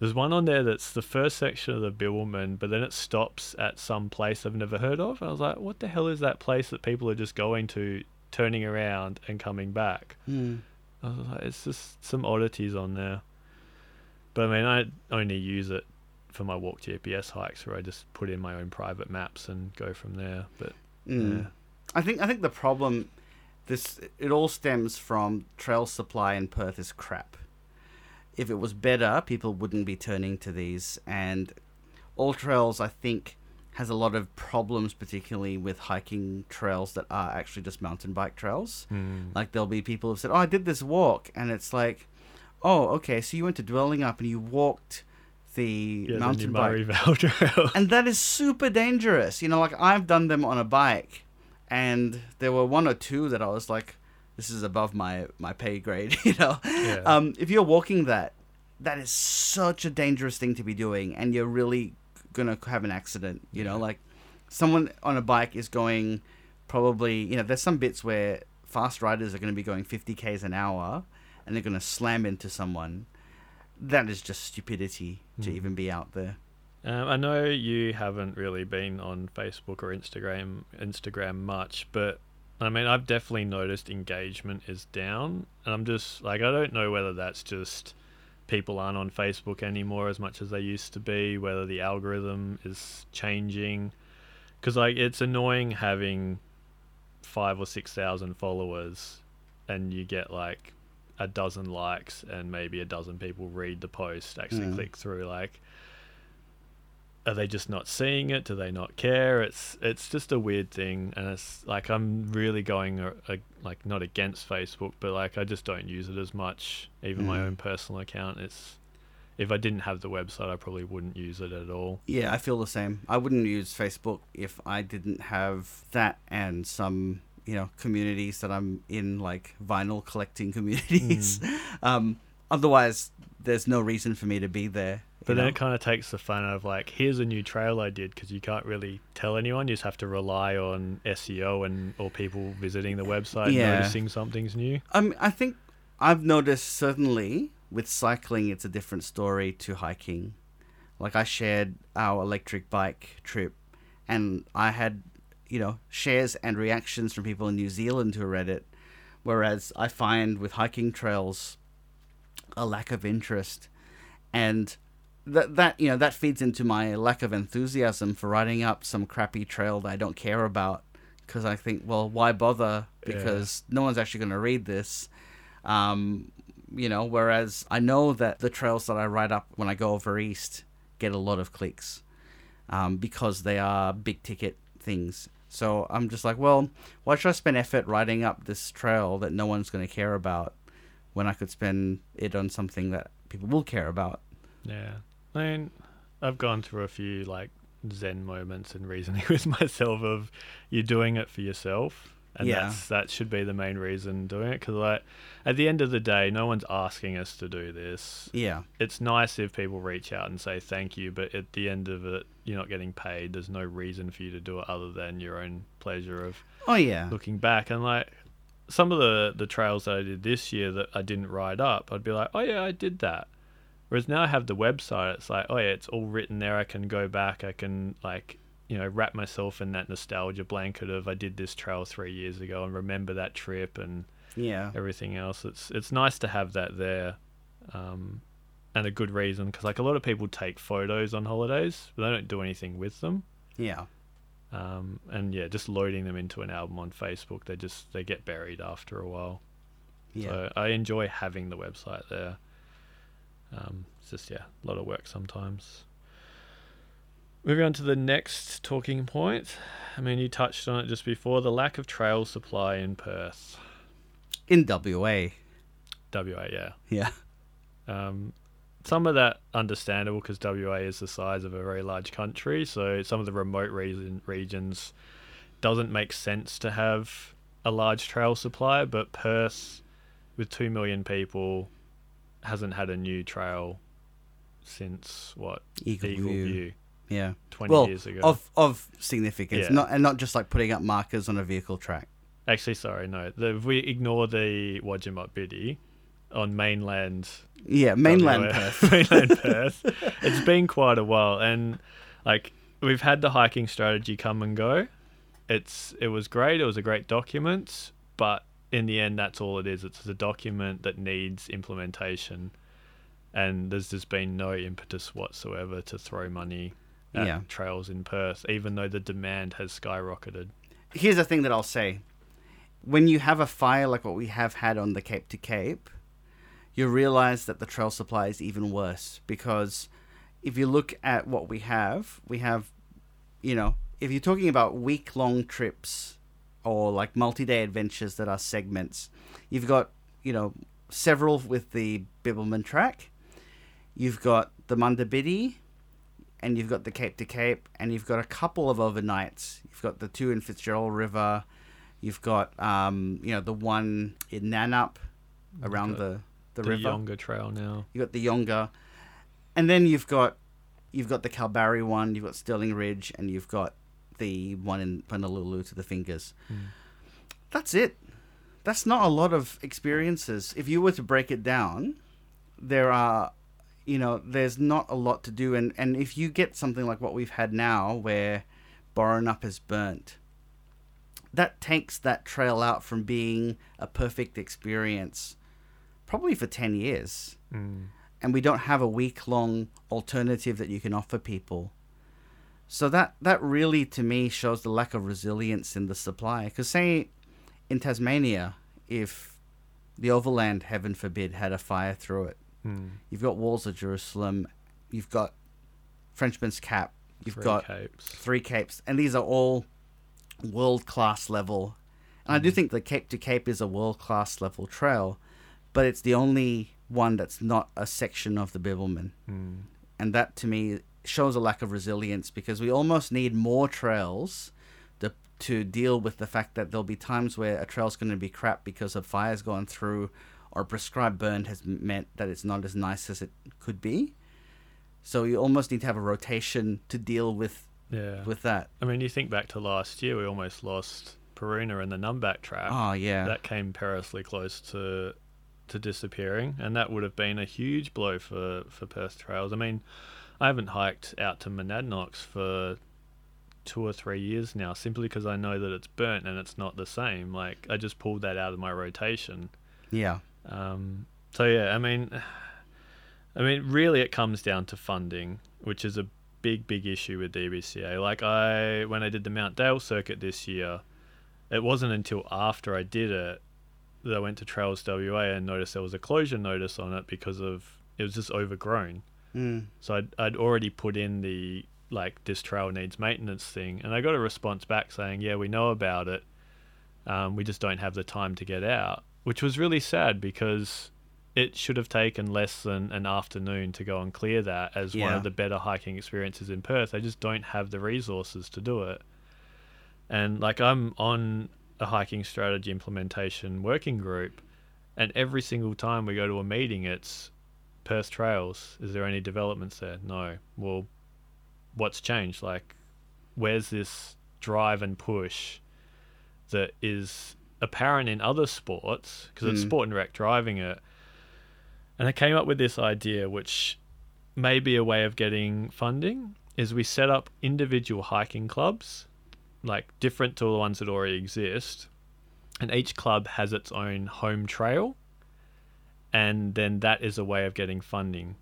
There's one on there that's the first section of the Bibbulmun, but then it stops at some place I've never heard of. I was like, what the hell is that place that people are just going to, turning around and coming back? Hmm. I was like, it's just some oddities on there. But I mean, I only use it for my walk GPS hikes where I just put in my own private maps and go from there. But Mm. yeah, I think I think the problem this it all stems from trail supply in Perth is crap. If it was better, people wouldn't be turning to these and all trails I think has a lot of problems particularly with hiking trails that are actually just mountain bike trails. Mm. Like there'll be people who said, "Oh, I did this walk." And it's like, "Oh, okay, so you went to Dwellingup and you walked the yeah, mountain the bike Trail. and that is super dangerous. You know, like I've done them on a bike, and there were one or two that I was like, "This is above my my pay grade." You know, Yeah. um, if you're walking that, that is such a dangerous thing to be doing, and you're really gonna have an accident. You know, Yeah. like someone on a bike is going probably. You know, there's some bits where fast riders are going to be going 50 k's an hour, and they're going to slam into someone. That is just stupidity to Mhm. even be out there. Um, I know you haven't really been on Facebook or Instagram Instagram much, but I mean I've definitely noticed engagement is down, and I'm just like I don't know whether that's just people aren't on Facebook anymore as much as they used to be, whether the algorithm is changing, because like it's annoying having five or six thousand followers, and you get like a dozen likes and maybe a dozen people read the post actually Mm. click through like are they just not seeing it? Do they not care? It's it's just a weird thing, and it's like I'm really going a, a, like not against Facebook, but like I just don't use it as much. Even my Mm. own personal account, it's if I didn't have the website, I probably wouldn't use it at all. Yeah, I feel the same. I wouldn't use Facebook if I didn't have that and some, you know, communities that I'm in, like vinyl collecting communities. Um, otherwise, there's no reason for me to be there. But then know? it kind of takes the fun out of like, here's a new trail I did because you can't really tell anyone. You just have to rely on SEO and or people visiting the website Yeah. noticing something's new. Um, I think I've noticed certainly with cycling, it's a different story to hiking. Like I shared our electric bike trip, and I had, you know, shares and reactions from people in New Zealand who read it, whereas I find with hiking trails, a lack of interest, and that that you know that feeds into my lack of enthusiasm for riding up some crappy trail that I don't care about because I think, well, why bother? Yeah. Because no one's actually going to read this. Um, you know, whereas I know that the trails that I ride up when I go over east get a lot of clicks um, because they are big ticket things. So I'm just like, well, why should I spend effort writing up this trail that no one's going to care about when I could spend it on something that people will care about? Yeah. I mean, I've gone through a few like zen moments and reasoning with myself of you're doing it for yourself and Yeah. that's that should be the main reason doing it because like at the end of the day no one's asking us to do this Yeah. it's nice if people reach out and say thank you but at the end of it you're not getting paid there's no reason for you to do it other than your own pleasure of Oh yeah. looking back and like some of the the trails that I did this year that I didn't ride up, I'd be like, oh yeah, I did that. Whereas now I have the website, it's like, oh yeah, it's all written there. I can go back. I can like you know wrap myself in that nostalgia blanket of I did this trail three years ago and remember that trip and Yeah. everything else. It's it's nice to have that there, um, and a good reason because like a lot of people take photos on holidays, but they don't do anything with them. Yeah. Um, and yeah, just loading them into an album on Facebook, they just they get buried after a while. Yeah. So I enjoy having the website there. Um, it's just yeah, a lot of work sometimes. Moving on to the next talking point. I mean, you touched on it just before the lack of trail supply in Perth, In WA. WA. Yeah, Yeah. um, some of that understandable because WA is the size of a very large country, so some of the remote region, regions doesn't make sense to have a large trail supply. But Perth, with two million people, hasn't had a new trail since what Eagle, Eagle View. View, Yeah. twenty Well, years ago. Of of significance, Yeah. not and not just like putting up markers on a vehicle track. Actually, sorry, no. The, if we ignore the Wadjemup Bidi on mainland Yeah, mainland WA, Perth. mainland Perth. It's been quite a while, and like we've had the hiking strategy come and go. It's it was great. It was a great document, but in the end, that's all it is. It's a document that needs implementation, and there's just been no impetus whatsoever to throw money at Yeah. trails in Perth, even though the demand has skyrocketed. Here's the thing that I'll say: when you have a fire like what we have had on the Cape to Cape, you realize that the trail supply is even worse because if you look at what we have, we have, you know, if you're talking about week long trips or like multi day adventures that are segments, you've got, you know, several with the Bibbulmun track, you've got the Munda Biddi, and you've got the Cape to Cape, and you've got a couple of overnights. You've got the two in Fitzgerald River, you've got, um, you know, the one in Nannup around the, the, The, river. Yonga Trail now. you got the Yonga, and then you've got you've got the Kalbarri one, you've got Stirling Ridge, and you've got the one in Honolulu to the fingers. That's it. That's not a lot of experiences. If you were to break it down, there are, you know, there's not a lot to do, and and if you get something like what we've had now, where Boranup is burnt, that takes that trail out from being a perfect experience, probably for ten years Mm. and we don't have a week long alternative that you can offer people. So that that really to me shows the lack of resilience in the supply. Because say in Tasmania, if the overland, heaven forbid, had a fire through it, Mm. you've got walls of Jerusalem, you've got Frenchman's Cap, you've Three got capes. three capes, and these are all world class level. And I do think the Cape to Cape is a world class level trail, but it's the only one that's not a section of the Bibbulmun. Mm. And that to me shows a lack of resilience because we almost need more trails to, to deal with the fact that there'll be times where a trail's going to be crap because a fire's gone through or a prescribed burn has meant that it's not as nice as it could be. So you almost need to have a rotation to deal with Yeah. with that. I mean, you think back to last year, we almost lost Paruna in the Numbat track. Oh yeah. That came perilously close to to disappearing, and that would have been a huge blow for for Perth trails. I mean, I haven't hiked out to Monadnocks for two or three years now, simply because I know that it's burnt and it's not the same. Like I just pulled that out of my rotation. yeah. Um, so yeah, I mean, I mean, really, it comes down to funding, which is a big, big issue with DBCA. Like I, when I did the Mount Dale circuit this year, it wasn't until after I did it that I went to Trails WA and noticed there was a closure notice on it because of it was just overgrown. Mm. So I'd, I'd already put in the like this trail needs maintenance thing, and I got a response back saying, yeah, we know about it, um, we just don't have the time to get out, which was really sad because it should have taken less than an afternoon to go and clear that as one of the better hiking experiences in Perth. They just don't have the resources to do it. And like I'm on a hiking strategy implementation working group, and every single time we go to a meeting, it's Perth Trails. Is there any developments there? No. Well, what's changed? Like, where's this drive and push that is apparent in other sports? Because it's Mm. sport and rec driving it. And I came up with this idea, which may be a way of getting funding, is we set up individual hiking clubs, like different to the ones that already exist, and each club has its own home trail, and then that is a way of getting funding.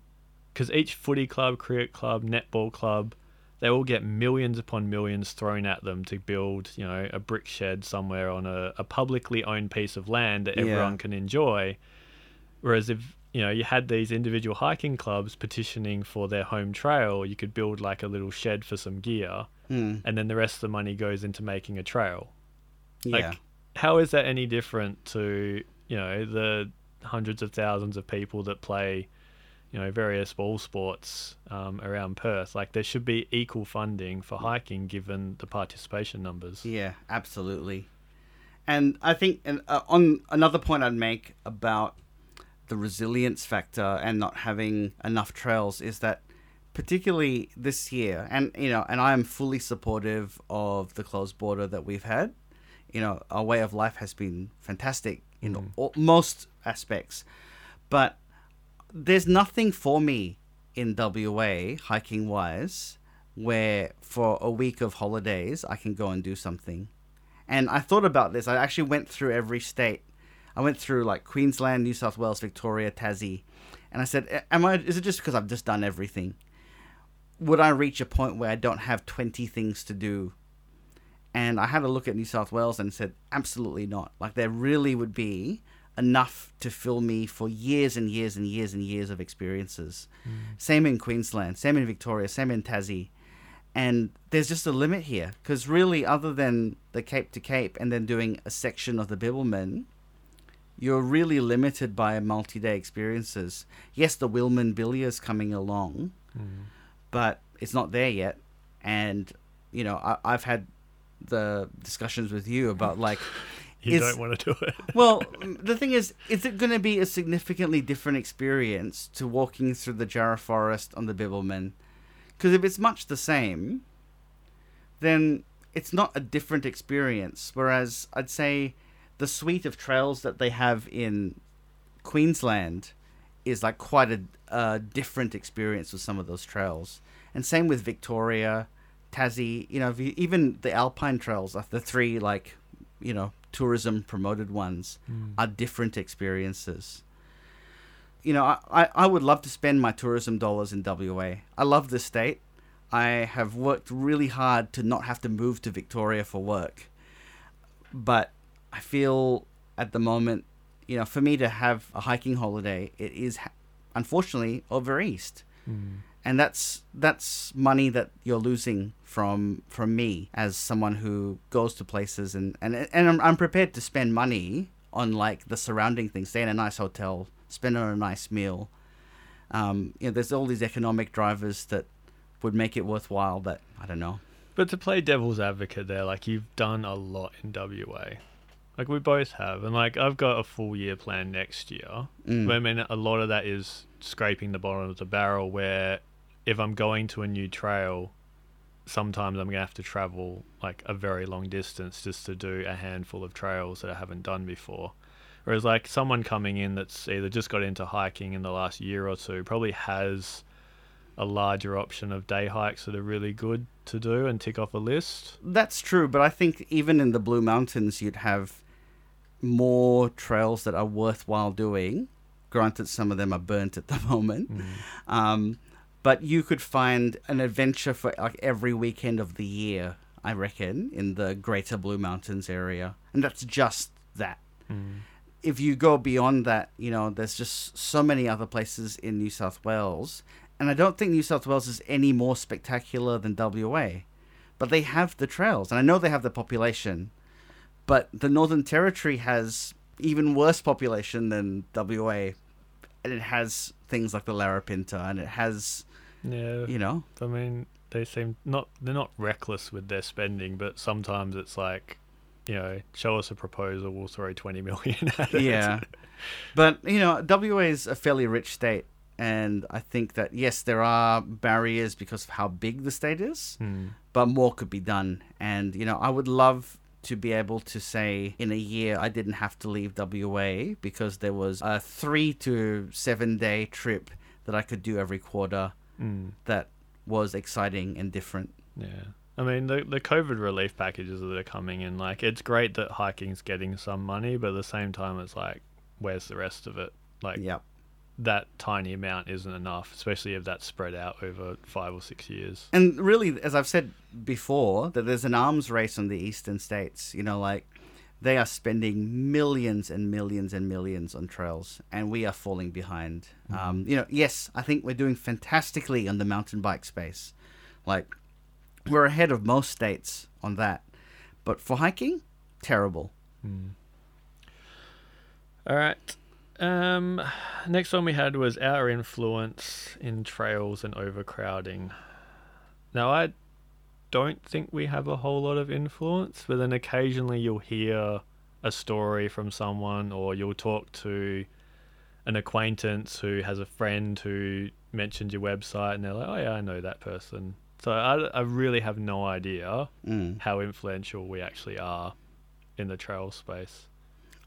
Because each footy club, cricket club, netball club, they all get millions upon millions thrown at them to build, you know, a brick shed somewhere on a, a publicly owned piece of land that Yeah. everyone can enjoy. Whereas if you know you had these individual hiking clubs petitioning for their home trail, you could build like a little shed for some gear, Hmm. and then the rest of the money goes into making a trail. Like, Yeah. how is that any different to you know the hundreds of thousands of people that play you know various ball sports um, around Perth? Like there should be equal funding for hiking given the participation numbers. Yeah, absolutely. And I think and, uh, on another point I'd make about the resilience factor and not having enough trails is that particularly this year and you know and I am fully supportive of the closed border that we've had. You know, our way of life has been fantastic in mm. all, most aspects. But there's nothing for me in WA hiking wise where for a week of holidays I can go and do something. And I thought about this. I actually went through every state. I went through like Queensland, New South Wales, Victoria, Tassie, and I said, "Am I? Is it just because I've just done everything? Would I reach a point where I don't have twenty things to do?" And I had a look at New South Wales and said, "Absolutely not. Like there really would be enough to fill me for years and years and years and years of experiences. Mm. Same in Queensland, same in Victoria, same in Tassie." and there's just a limit here because really other than the cape to cape and then doing a section of the Bibbulmun you're really limited by multi-day experiences yes the Wiilman Bidi is coming along mm. but it's not there yet and you know I, i've had the discussions with you about like You It's- don't want to do it. well, the thing is, is it going to be a significantly different experience to walking through the Jarrah Forest on the Bibbulmun? Because if it's much the same, then it's not a different experience. Whereas I'd say the suite of trails that they have in Queensland is like quite a, a different experience with some of those trails. And same with Victoria, Tassie, you know, you- even the Alpine trails, uh, the three like, you know, tourism promoted ones hmm. are different experiences. You know, I, I, would love to spend my tourism dollars in WA. I love this state. I have worked really hard to not have to move to Victoria for work. But I feel at the moment, you know, for me to have a hiking holiday, it is unfortunately over east hmm. And that's that's money that you're losing from from me as someone who goes to places and and and I'm, I'm prepared to spend money on like the surrounding things stay in a nice hotel spend on a nice meal um you know there's all these economic drivers that would make it worthwhile but i don't know But to play devil's advocate there, like you've done a lot in WA. Like we both have. And like I've got a full year plan next year. Mm. But I mean a lot of that is scraping the bottom of the barrel where if I'm going to a new trail, sometimes I'm gonna have to travel like a very long distance just to do a handful of trails that I haven't done before. Whereas like someone coming in that's either just got into hiking in the last year or two probably has a larger option of day hikes that are really good to do and tick off a list. That's true, but I think even in the Blue Mountains, you'd have more trails that are worthwhile doing. Granted, some of them are burnt at the moment, um, but you could find an adventure for like every weekend of the year. I reckon in the Greater Blue Mountains area, and that's just that. Mm. If you go beyond that, you know, there's just so many other places in New South Wales, And I don't think New South Wales is any more spectacular than WA. But they have the trails. And I know they have the population. But the Northern Territory has even worse population than WA. And it has things like the Larapinta and it has, Yeah. you know, I mean, they seem not they're not reckless with their spending, but sometimes it's like, you know, show us a proposal, we'll throw twenty million at it. yeah. But you know, WA is a fairly rich state, and I think that yes, there are barriers because of how big the state is, Hmm. but more could be done. And you know, I would love to be able to say in a year I didn't have to leave WA because there was a three to seven day trip that I could do every quarter Mm. that was exciting and different. Yeah. I mean, the the COVID relief packages that are coming in, like, it's great that hiking's getting some money, but at the same time, it's like, where's the rest of it? Like, Yep. that tiny amount isn't enough, especially if that's spread out over five or six years. And really, as I've said before, that there's an arms race on the eastern states. You know, like they are spending millions and millions and millions on trails, and we are falling behind. Um, you know, yes, I think we're doing fantastically on the mountain bike space. Like we're ahead of most states on that, but for hiking, terrible. Hmm. All right. Um, next one we had was our influence in trails and overcrowding. Now, I don't think we have a whole lot of influence, but then occasionally you'll hear a story from someone or you'll talk to an acquaintance who has a friend who mentioned your website and they're like, oh, yeah, I know that person. So I, I really have no idea Mm. how influential we actually are in the trail space.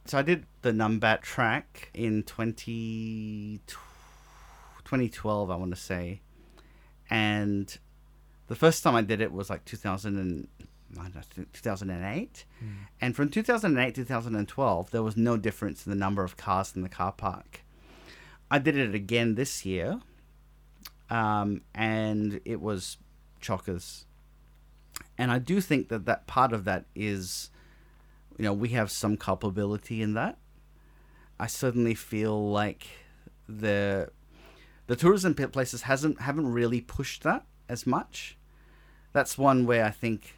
So I did the Numbat track in 20, 2012, I want to say. And the first time I did it was like 2000 and, I don't know, 2008. And from 2008 to 2012, there was no difference in the number of cars in the car park. I did it again this year. Um, and it was chockers. And I do think that that part of that is you know, we have some culpability in that. I certainly feel like the the tourism places hasn't haven't really pushed that as much. That's one where I think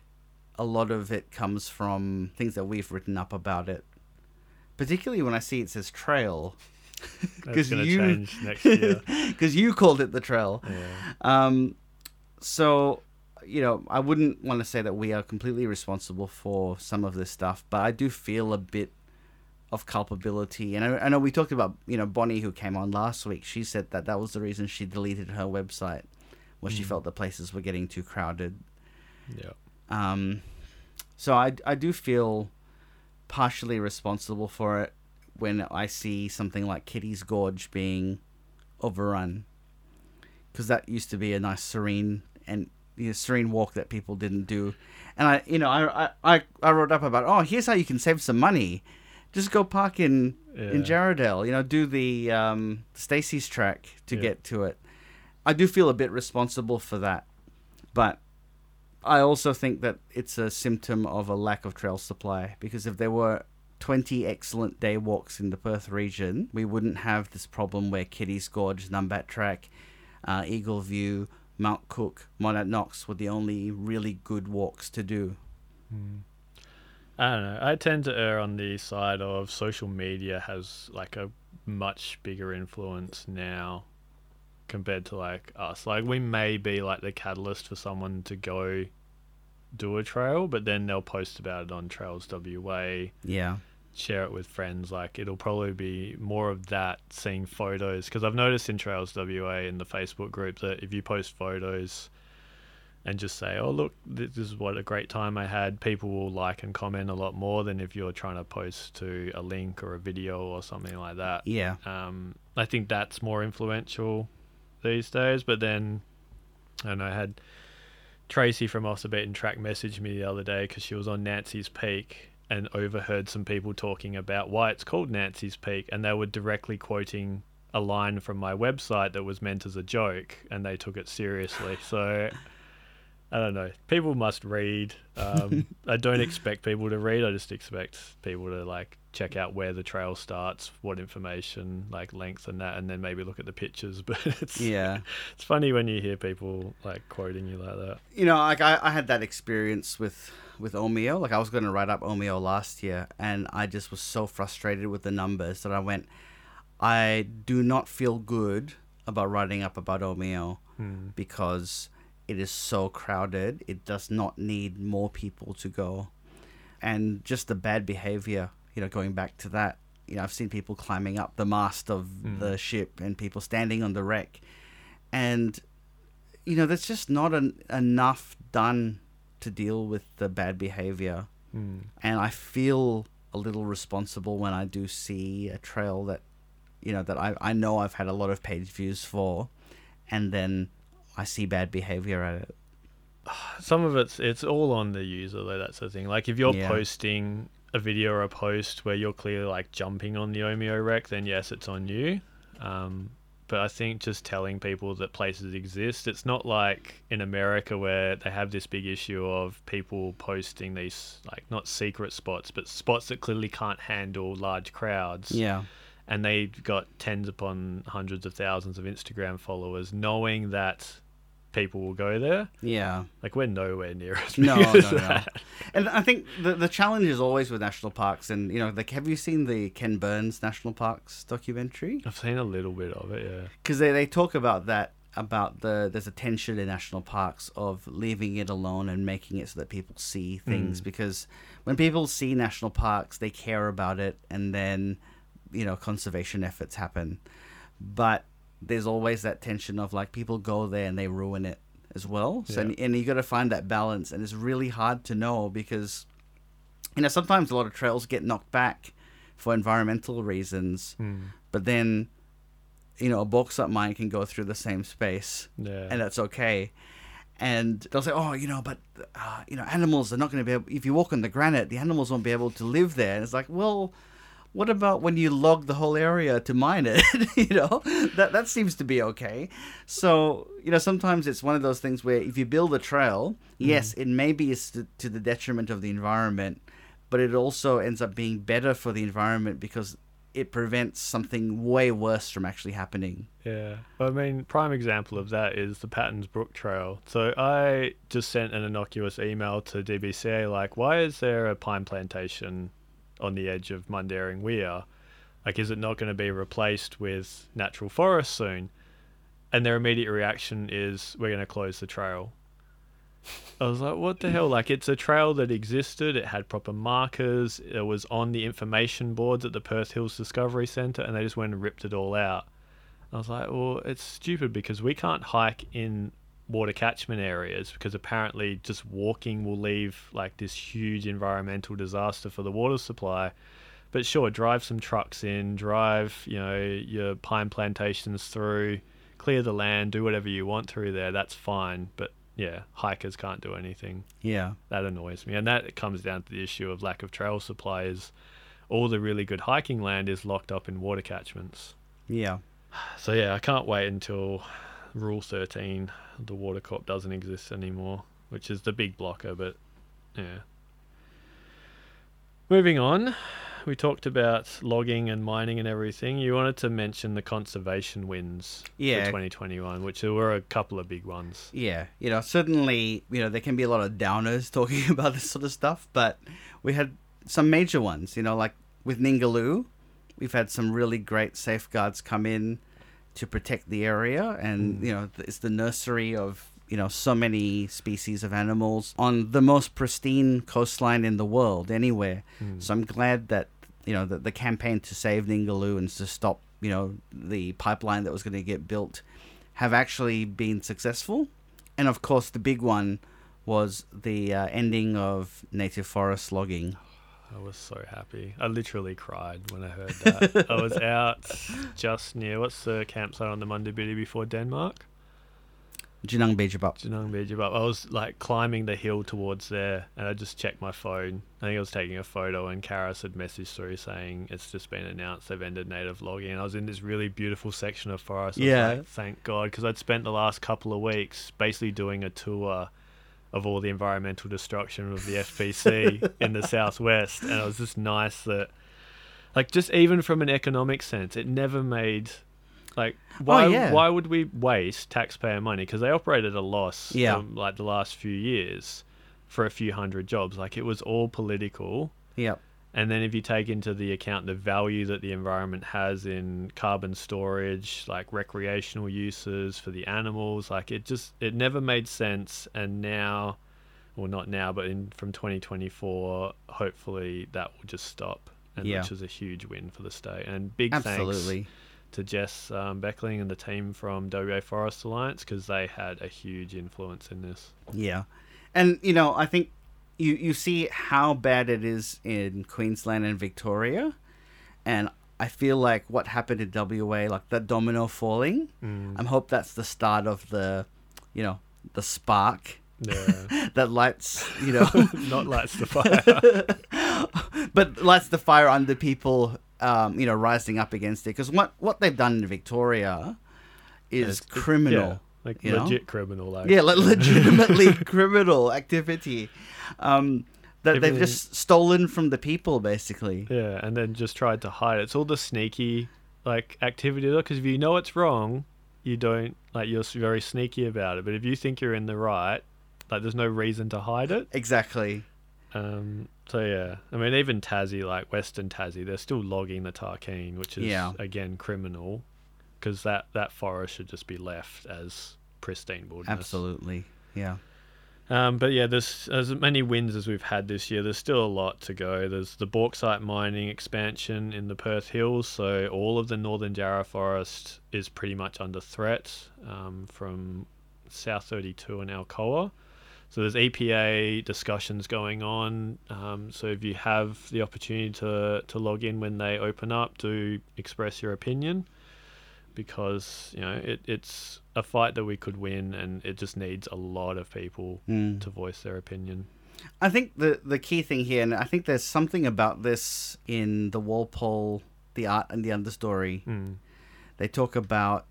a lot of it comes from things that we've written up about it. Particularly when I see it says trail, That's 'Cause going to you- change next year. because you called it the trail. Yeah. Um, so, you know, I wouldn't want to say that we are completely responsible for some of this stuff, but I do feel a bit of culpability. And I, I know we talked about, you know, Bonnie who came on last week. She said that that was the reason she deleted her website, she Mm. felt the places were getting too crowded. Yeah. Um, so I, I do feel partially responsible for it when I see something like Kitty's Gorge being overrun, because that used to be a nice serene and you know, serene walk that people didn't do, and I you know I I I wrote up about oh here's how you can save some money, just go park in in Yeah. You know do the um, Stacy's track to Yeah. get to it. I do feel a bit responsible for that, but I also think that it's a symptom of a lack of trail supply because if there were 20 excellent day walks in the Perth region, we wouldn't have this problem where Kitty's Gorge, Numbat Track, uh, Eagle View, Mount Cook, Monadnock Knox were the only really good walks to do. Mm. I don't know. I tend to err on the side of social media has like a much bigger influence now compared to like us. Like we may be like the catalyst for someone to go do a trail, but then they'll post about it on Trails WA, Yeah. share it with friends. Like it'll probably be more of that seeing photos because I've noticed in Trails WA in the Facebook group that if you post photos and just say, "Oh look, this is what a great time I had," people will like and comment a lot more than if you're trying to post to a link or a video or something like that. Yeah. Um, I think that's more influential these days. But then, know, I had Tracy from Off the Beaten Track message me the other day because she was on Nancy's Peak and overheard some people talking about why it's called Nancy's Peak, and they were directly quoting a line from my website that was meant as a joke, and they took it seriously. So. I don't know. People must read. Um, I don't expect people to read. I just expect people to like check out where the trail starts, what information, like length and that, and then maybe look at the pictures. But it's Yeah. it's funny when you hear people like quoting you like that. you know, like I, I had that experience with with Omeo. Like I was going to write up Omeo last year, and I just was so frustrated with the numbers that I went, I do not feel good about writing up about Omeo Hmm. because it is so crowded. It does not need more people to go, and just the bad behavior. You know, going back to that. You know, I've seen people climbing up the mast of Mm. the ship and people standing on the wreck, and you know, there's just not an, enough done to deal with the bad behavior. Hmm. And I feel a little responsible when I do see a trail that, you know, that I, I know I've had a lot of page views for, and then I see bad behavior at it. some of it's it's all on the user though that's the thing like if you're Yeah. posting a video or a post where you're clearly like jumping on the omeo wreck then yes it's on you um, but i think just telling people that places exist it's not like in america where they have this big issue of people posting these like not secret spots but spots that clearly can't handle large crowds Yeah. and they've got tens upon hundreds of thousands of instagram followers knowing that people will go there Yeah. like we're nowhere near as No, no, as no. that. And I think the the challenge is always with national parks, and you know, like, have you seen the Ken Burns National Parks documentary? I've seen a little bit of it, yeah. because they, they talk about that about the there's a tension in national parks of leaving it alone and making it so that people see things Mm. because when people see national parks they care about it and then you know conservation efforts happen but there's always that tension of like people go there and they ruin it as well so Yeah. and, and you got to find that balance and it's really hard to know because you know sometimes a lot of trails get knocked back for environmental reasons Mm. but then you know a box up mine can go through the same space Yeah. and that's okay and they'll say oh you know but uh, you know animals are not going to be able if you walk on the granite the animals won't be able to live there and it's like well what about when you log the whole area to mine it you know that that seems to be okay so you know sometimes it's one of those things where if you build a trail mm-hmm. yes it maybe is to, to the detriment of the environment but it also ends up being better for the environment because it prevents something way worse from actually happening Yeah. I mean, prime example of that is the Pattons Brook Trail. So I just sent an innocuous email to DBCA like, why is there a pine plantation on the edge of Mundaring Weir? Like, is it not going to be replaced with natural forest soon? And their immediate reaction is, we're going to close the trail. I was like, what the hell? Like, it's a trail that existed. It had proper markers. It was on the information boards at the Perth Hills Discovery Centre, and they just went and ripped it all out. I was like, well, it's stupid because we can't hike in water catchment areas because apparently just walking will leave like this huge environmental disaster for the water supply. But sure, drive some trucks in, drive, you know, your pine plantations through, clear the land, do whatever you want through there. That's fine. But yeah, hikers can't do anything. yeah That annoys me. And that comes down to the issue of lack of trail supply is all the really good hiking land is locked up in water catchments. yeah So yeah, I can't wait until Rule 13, the water corp doesn't exist anymore, which is the big blocker. But yeah. Moving on, we talked about logging and mining and everything. You wanted to mention the conservation wins Yeah. for 2021, which there were a couple of big ones. Yeah, you know, certainly, you know, there can be a lot of downers talking about this sort of stuff, but we had some major ones, you know, like with Ningaloo, we've had some really great safeguards come in to protect the area, and, Mm. you know, it's the nursery of, you know, so many species of animals on the most pristine coastline in the world, anywhere. Mm. So I'm glad that you know the, the campaign to save Ningaloo and to stop you know the pipeline that was going to get built have actually been successful. And of course, the big one was the uh, ending of native forest logging. I was so happy. I literally cried when I heard that. I was out just near what's the campsite on the Munda Biddi before Denmark? Jinang Bejabup. Janong Bejabup. I was like climbing the hill towards there and I just checked my phone. I think I was taking a photo and Karis had messaged through saying it's just been announced they've ended native logging. And I was in this really beautiful section of forest. Yeah. like, Thank God. Because I'd spent the last couple of weeks basically doing a tour of all the environmental destruction of the FPC in the southwest, and it was just nice that, like, just even from an economic sense, it never made. Like why? Oh, yeah. Why would we waste taxpayer money? Because they operated at a loss, Yeah. um, like the last few years, for a few hundred jobs. Like it was all political. Yep. And then if you take into the account the value that the environment has in carbon storage, like recreational uses for the animals, like it just it never made sense. And now, well, not now, but in from 2024, hopefully that will just stop, and Yeah. which is a huge win for the state. And big Absolutely. thanks to Jess um, Beckerling and the team from WA Forest Alliance because they had a huge influence in this. Yeah. And you know, I think you you see how bad it is in Queensland and Victoria, and I feel like what happened in WA, like that domino falling. Mm. I hope that's the start of the, you know, the spark Yeah, that lights, you know, not lights the fire. but lights the fire under people, um, you know, rising up against it. Because what what they've done in Victoria is It's- criminal. Yeah, like you know? legit criminal. Like Yeah, like legitimately criminal activity. Um, that they've just stolen from the people, basically. Yeah, and then just tried to hide it. It's all the sneaky like activity though, because if you know it's wrong, you don't like you're very sneaky about it. But if you think you're in the right, like there's no reason to hide it. Exactly. Um, so yeah, I mean even Tassie, like Western Tassie, they're still logging the Tarkine, which is Yeah. again criminal, because that that forest should just be left as pristine wilderness. Absolutely. Yeah. Um, but yeah, there's as many wins as we've had this year. There's still a lot to go. There's the bauxite mining expansion in the Perth Hills, so all of the northern Jarrah forest is pretty much under threat um, from South 32 and Alcoa. So there's EPA discussions going on. Um, so if you have the opportunity to to log in when they open up, do express your opinion because you know it, it's a fight that we could win, and it just needs a lot of people Mm. to voice their opinion. I think the the key thing here, and I think there's something about this in the Walpole, the art and the understory. Mm. They talk about,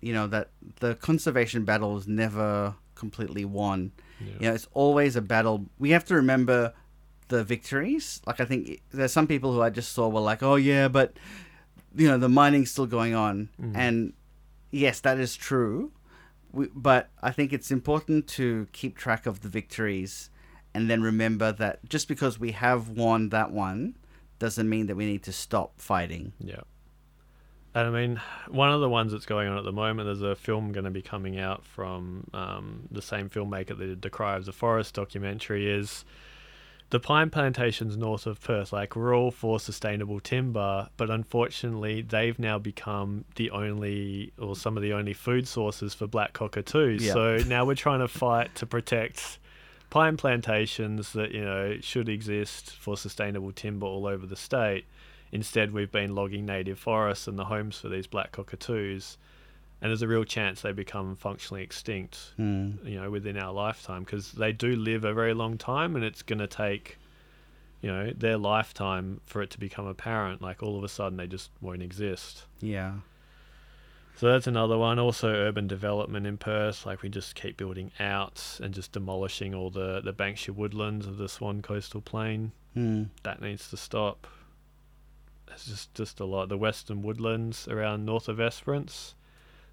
you know, that the conservation battle is never completely won. Yeah. You know, it's always a battle. We have to remember the victories. Like I think there's some people who I just saw were like, "Oh yeah, but you know, the mining's still going on." Mhm. And yes, that is true. We, but I think it's important to keep track of the victories and then remember that just because we have won that one doesn't mean that we need to stop fighting. Yeah. And I mean, one of the ones that's going on at the moment, there's a film going to be coming out from um, the same filmmaker that did the Cry of the Forest documentary, is the pine plantations north of Perth. Like, we're all for sustainable timber, but unfortunately, they've now become the only, or some of the only food sources for black cockatoos. Yeah. So now we're trying to fight to protect pine plantations that, you know, should exist for sustainable timber all over the state. Instead, we've been logging native forests and the homes for these black cockatoos, and there's a real chance they become functionally extinct, Hmm. you know, within our lifetime because they do live a very long time, and it's going to take, you know, their lifetime for it to become apparent. Like all of a sudden, they just won't exist. Yeah. So that's another one. Also, urban development in Perth. Like we just keep building out and just demolishing all the the Banksia woodlands of the Swan Coastal Plain Hmm. that needs to stop. it's just just a lot. The western woodlands around north of Esperance.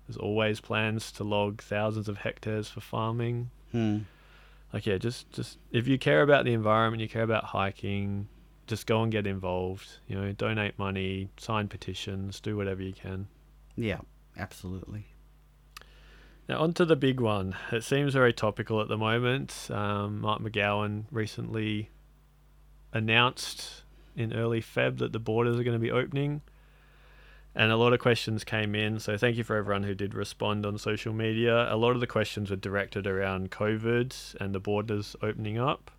There's always plans to log thousands of hectares for farming. Hmm. Like yeah, just just if you care about the environment, you care about hiking, just go and get involved. You know, donate money, sign petitions, do whatever you can. Yeah. Absolutely. Now, on to the big one. It seems very topical at the moment. Um, Mark McGowan recently announced in early Feb that the borders are going to be opening. And a lot of questions came in. So, thank you for everyone who did respond on social media. A lot of the questions were directed around COVID and the borders opening up.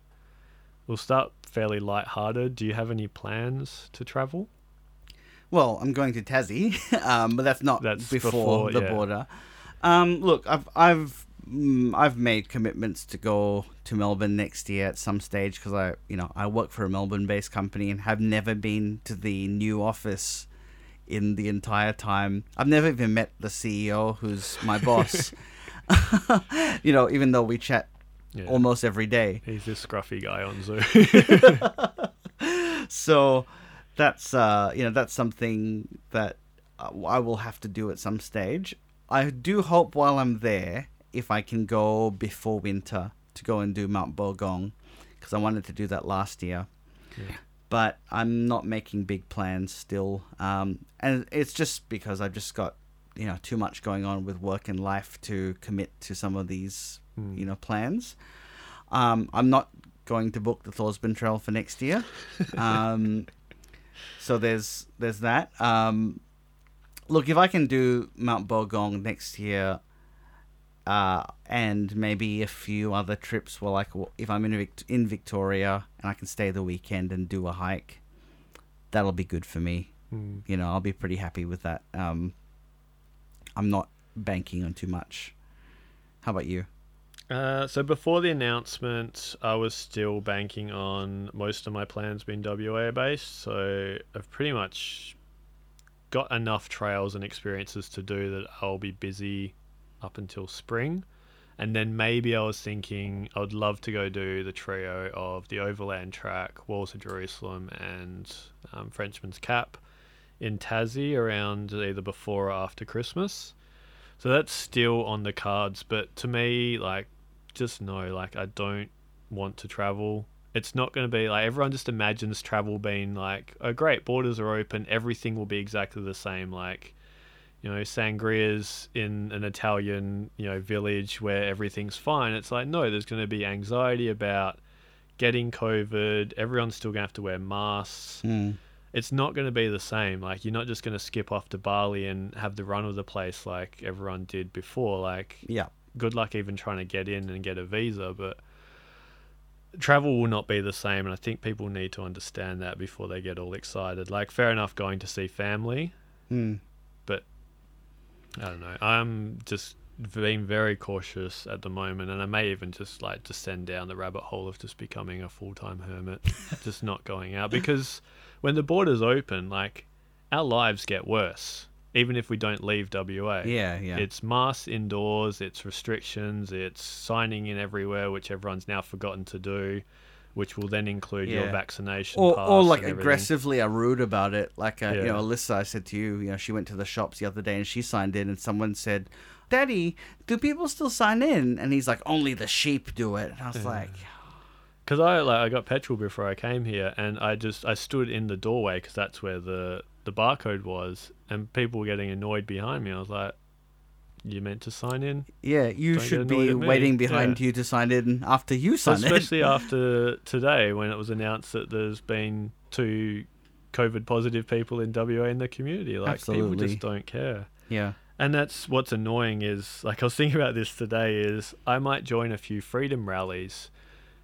We'll start fairly light-hearted. Do you have any plans to travel? Well, I'm going to Tassie, um, but that's not That's before, before, the yeah. border. Um, look, I've I've mm, I've made commitments to go to Melbourne next year at some stage because I you know I work for a Melbourne-based company and have never been to the new office in the entire time. I've never even met the CEO, who's my boss. you know, even though we chat Yeah. almost every day. He's this scruffy guy on Zoom. so that's uh you know that's something that I will have to do at some stage. I do hope while I'm there if I can go before winter to go and do Mount Bogong because I wanted to do that last year. Yeah. But I'm not making big plans still. Um, and it's just because I've just got you know too much going on with work and life to commit to some of these Hmm. you know plans. Um, I'm not going to book the Thorsborne Trail for next year. Um, so there's there's that. Um, look, if I can do Mount Bogong next year, uh, and maybe a few other trips, well, like if I'm in Vic- in Victoria and I can stay the weekend and do a hike, that'll be good for me. Hmm. You know, I'll be pretty happy with that. Um, I'm not banking on too much. How about you? Uh, so before the announcement, I was still banking on most of my plans being WA based. So I've pretty much got enough trails and experiences to do that I'll be busy up until spring. And then maybe I was thinking I would love to go do the trio of the Overland Track, Walls of Jerusalem, and um, Frenchman's Cap in Tassie around either before or after Christmas. So that's still on the cards, but to me, like, just know, like, I don't want to travel. It's not going to be like everyone just imagines travel being like, oh, great, borders are open, everything will be exactly the same. Like, you know, sangrias in an Italian, you know, village where everything's fine. It's like, no, there's going to be anxiety about getting COVID. Everyone's still going to have to wear masks Mm. it's not going to be the same. Like you're not just going to skip off to Bali and have the run of the place like everyone did before. Like Yeah. good luck even trying to get in and get a visa, but travel will not be the same and I think people need to understand that before they get all excited. Like fair enough going to see family. Mm. I don't know. I'm just being very cautious at the moment and I may even just like descend down the rabbit hole of just becoming a full-time hermit, just not going out because when the borders open, like our lives get worse even if we don't leave WA. Yeah, yeah. It's masks indoors, it's restrictions, it's signing in everywhere, which everyone's now forgotten to do, which will then include your vaccination or, pass or like aggressively are rude about it. Like uh, you know, Alyssa, I said to you, you know, she went to the shops the other day and she signed in, and someone said, "Daddy, do people still sign in?" And he's like, "Only the sheep do it." And I was Yeah. like, Because I like I got petrol before I came here, and I just I stood in the doorway because that's where the the barcode was, and people were getting annoyed behind me. I was like, "You meant to sign in?" "Yeah, you Don't should be waiting behind Yeah. you to sign in after you sign Especially in." Especially after today, when it was announced that there's been two COVID positive people in WA in the community. Like people just don't care. yeah, And that's what's annoying is like I was thinking about this today is I might join a few freedom rallies,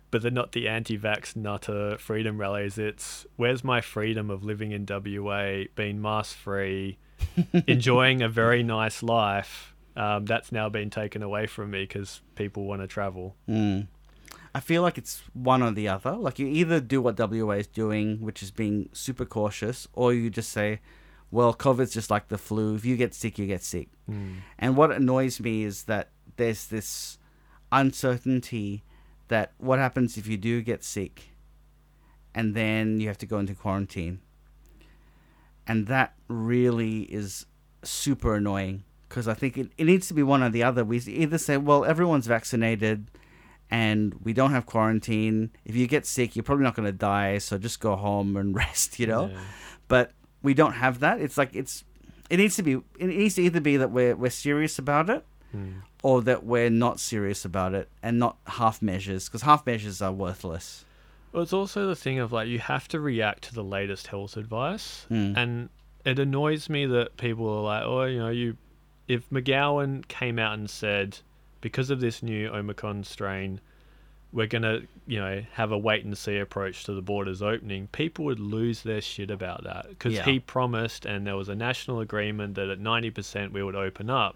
but they're not the anti-vax nutter freedom rallies. It's where's my freedom of living in WA, being mask free, enjoying a very nice life. Um, that's now been taken away from me because people want to travel. Mm. I feel like it's one or the other. Like you either do what WA is doing, which is being super cautious, or you just say, "Well, COVID's just like the flu. If you get sick, you get sick." And what annoys me is that there's this uncertainty that what happens if you do get sick and then you have to go into quarantine. And that really is super annoying because I think it, it needs to be one or the other. We either say, well, everyone's vaccinated and we don't have quarantine. If you get sick, you're probably not going to die, so just go home and rest, you know? Yeah. but we don't have that. It's like it's it needs to be it needs to either be that we're we're serious about it Hmm. or that we're not serious about it and not half measures because half measures are worthless. Well, it's also the thing of like you have to react to the latest health advice, Mm. and it annoys me that people are like, oh, you know, you if McGowan came out and said because of this new Omicron strain, we're gonna, you know, have a wait and see approach to the borders opening, people would lose their shit about that because Yeah. he promised, and there was a national agreement that at ninety percent we would open up.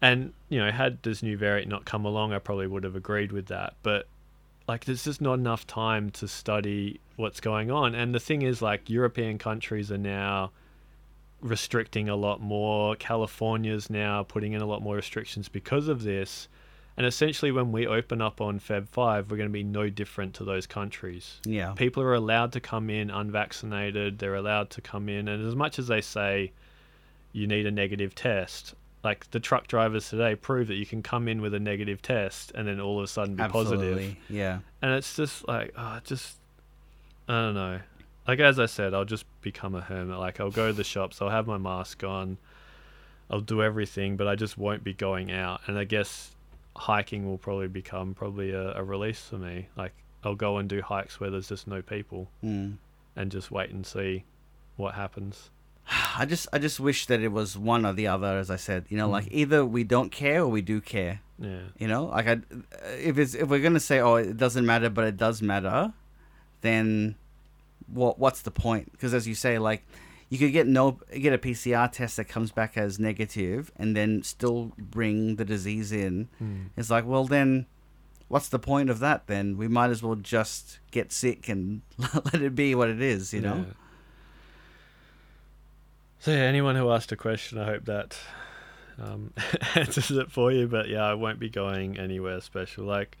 And you know, had this new variant not come along, I probably would have agreed with that. But like, there's just not enough time to study what's going on. And the thing is, like, European countries are now restricting a lot more. California's now putting in a lot more restrictions because of this. And essentially, when we open up on Feb 5, we're going to be no different to those countries. Yeah. People are allowed to come in unvaccinated, they're allowed to come in, and as much as they say you need a negative test, like the truck drivers today prove that you can come in with a negative test and then all of a sudden be positive. Absolutely. Yeah. And it's just like, oh, just, I don't know. Like, as I said, I'll just become a hermit. Like, I'll go to the shops, I'll have my mask on, I'll do everything, but I just won't be going out. And I guess hiking will probably become probably a, a release for me. Like, I'll go and do hikes where there's just no people Mm. and just wait and see what happens. I just I just wish that it was one or the other. As I said, you know, like Mm. either we don't care or we do care. Yeah. You know, like I, if it's if we're gonna say oh it doesn't matter but it does matter, then what what's the point? Because as you say, like you could get no get a PCR test that comes back as negative and then still bring the disease in. Mm. It's like well then. What's the point of that then? We might as well just get sick and let it be what it is, you know? Yeah. So yeah, anyone who asked a question, I hope that um, answers it for you. But yeah, I won't be going anywhere special. Like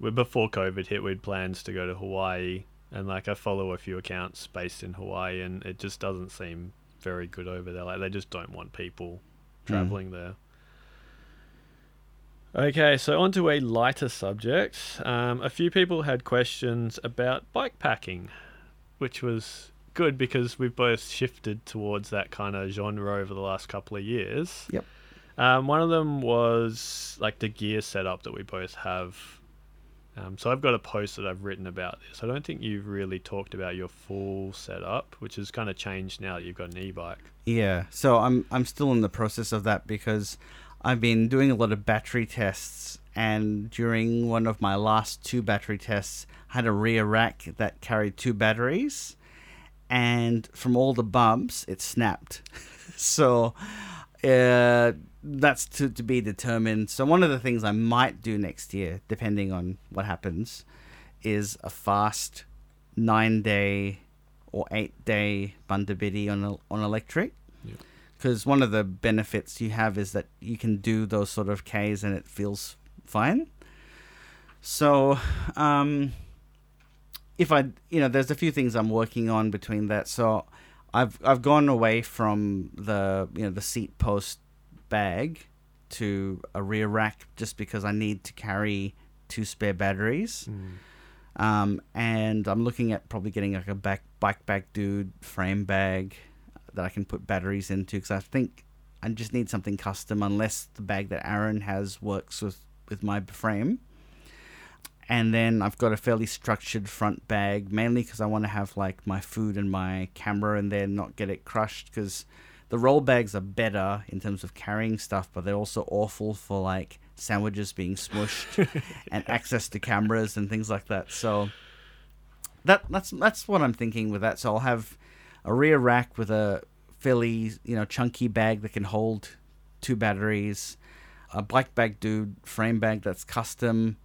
before COVID hit, we'd plans to go to Hawaii, and like I follow a few accounts based in Hawaii, and it just doesn't seem very good over there. Like they just don't want people traveling there. Okay, so on to a lighter subject. Um, a few people had questions about bike packing, which was good because we've both shifted towards that kind of genre over the last couple of years. Yep. Um, one of them was like the gear setup that we both have. Um, so I've got a post that I've written about this. I don't think you've really talked about your full setup, which has kind of changed now that you've got an e-bike. Yeah, so I'm I'm still in the process of that because I've been doing a lot of battery tests, and during one of my last two battery tests, I had a rear rack that carried two batteries, and from all the bumps, it snapped. so uh, that's to to be determined. So one of the things I might do next year, depending on what happens, is a fast nine day or eight day Munda Biddi on on electric. Yeah. Because one of the benefits you have is that you can do those sort of Ks and it feels fine. So, um, if I, you know, there's a few things I'm working on between that. So, I've I've gone away from the you know the seat post bag to a rear rack just because I need to carry two spare batteries. Um, and I'm looking at probably getting like a back bike bag dude frame bag that I can put batteries into because I think I just need something custom unless the bag that Aaron has works with with my frame. And then I've got a fairly structured front bag, mainly because I want to have like my food and my camera in there, and not get it crushed. Because the roll bags are better in terms of carrying stuff, but they're also awful for like sandwiches being smushed and access to cameras and things like that. So that that's that's what I'm thinking with that. So I'll have a rear rack with a fairly you know chunky bag that can hold two batteries, a bike bag dude frame bag that's custom,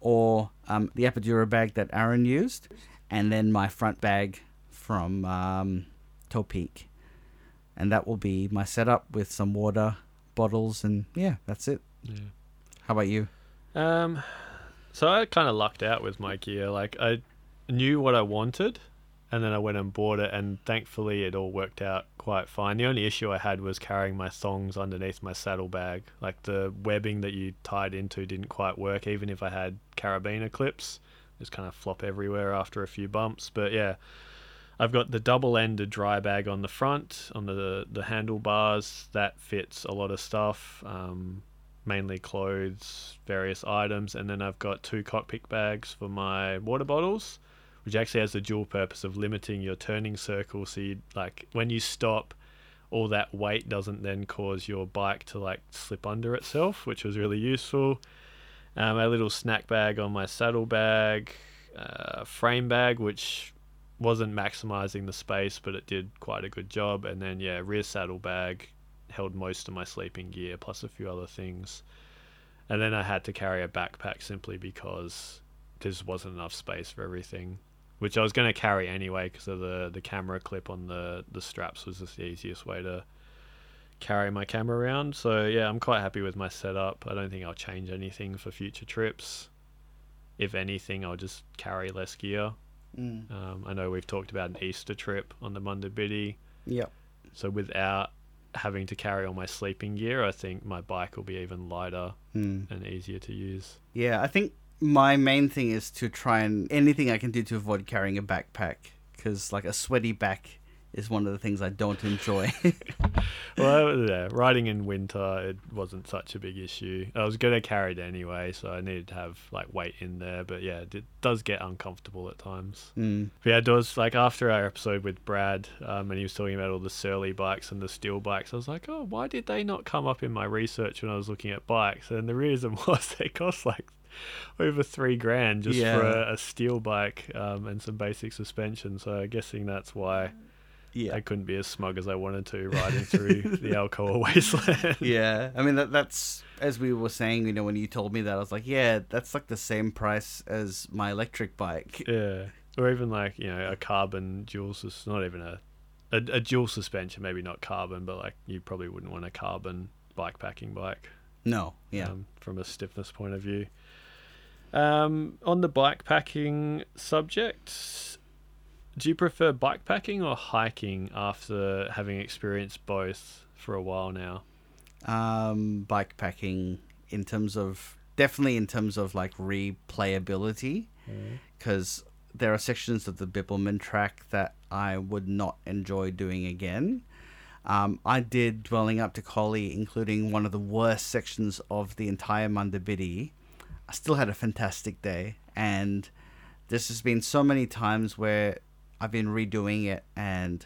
or um, the Apidura bag that Aaron used, and then my front bag from um, Topeak, and that will be my setup with some water bottles and yeah, that's it. Yeah. How about you? Um, so I kind of lucked out with my gear. Like I knew what I wanted, and then I went and bought it, and thankfully it all worked out quite fine. The only issue I had was carrying my thongs underneath my saddlebag. Like the webbing that you tied into didn't quite work, even if I had carabiner clips. Just kind of flop everywhere after a few bumps. But yeah, I've got the double-ended dry bag on the front, on the the handlebars. That fits a lot of stuff. Um, mainly clothes, various items, and then I've got two cockpit bags for my water bottles, which actually has the dual purpose of limiting your turning circle. So you like when you stop, all that weight doesn't then cause your bike to like slip under itself, which was really useful. Um, a little snack bag on my saddlebag, uh, frame bag, which wasn't maximizing the space, but it did quite a good job. And then yeah, rear saddle bag held most of my sleeping gear plus a few other things. And then I had to carry a backpack simply because there wasn't enough space for everything, which I was going to carry anyway because of the the camera clip on the the straps was just the easiest way to carry my camera around. So yeah, I'm quite happy with my setup. I don't think I'll change anything for future trips. If anything, I'll just carry less gear. Mm. Um, I know we've talked about an Easter trip on the Munda Biddi. Yep. So without having to carry all my sleeping gear, I think my bike will be even lighter Mm. and easier to use. Yeah, I think my main thing is to try and anything I can do to avoid carrying a backpack because like a sweaty back is one of the things I don't enjoy. Well, yeah, riding in winter it wasn't such a big issue. I was gonna carry it anyway, so I needed to have like weight in there. But yeah, it does get uncomfortable at times. mm. But yeah, it was like after our episode with Brad, um, and he was talking about all the Surly bikes and the steel bikes. I was like, oh, why did they not come up in my research when I was looking at bikes? And the reason was they cost like over three grand just for a, a steel bike um, and some basic suspension. So I'm guessing that's why Yeah. I couldn't be as smug as I wanted to riding through the Alcoa wasteland. yeah, I mean that that's as we were saying, you know, when you told me that, I was like, yeah, that's like the same price as my electric bike. Yeah, or even like you know a carbon dual sus not even a, a a dual suspension, maybe not carbon, but like you probably wouldn't want a carbon bike packing bike. No, yeah, um, from a stiffness point of view. Um, on the bikepacking subject, do you prefer bikepacking or hiking after having experienced both for a while now? um, bike packing in terms of definitely in terms of like replayability, because there are sections of the Bibbulmun track that I would not enjoy doing again. Um, I did Dwellingup to Collie, including one of the worst sections of the entire Munda Biddi. I still had a fantastic day, and this has been so many times where I've been redoing it, and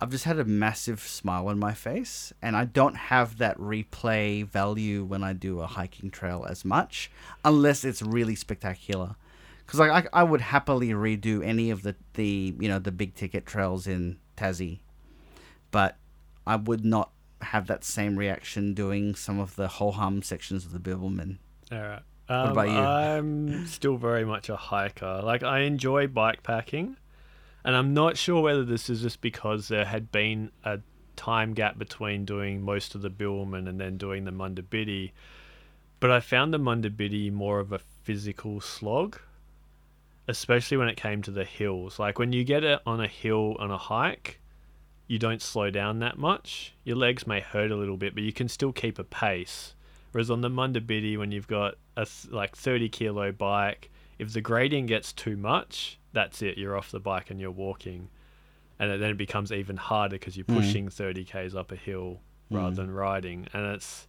I've just had a massive smile on my face, and I don't have that replay value when I do a hiking trail as much, unless it's really spectacular. Because like I, I would happily redo any of the the you know the big ticket trails in Tassie, but I would not have that same reaction doing some of the ho hum sections of the Bibbulmun. All right. Um, about you? I'm still very much a hiker. Like I enjoy bike packing, and I'm not sure whether this is just because there had been a time gap between doing most of the Bibbulmun and then doing the Munda Biddi. But I found the Munda Biddi more of a physical slog, especially when it came to the hills. Like when you get it on a hill on a hike, you don't slow down that much. Your legs may hurt a little bit, but you can still keep a pace. Whereas on the Munda Biddi, when you've got a like 30 kilo bike, if the gradient gets too much, that's it. You're off the bike and you're walking. And then it becomes even harder because you're Mm. pushing 30 Ks up a hill rather Mm. than riding. And it's.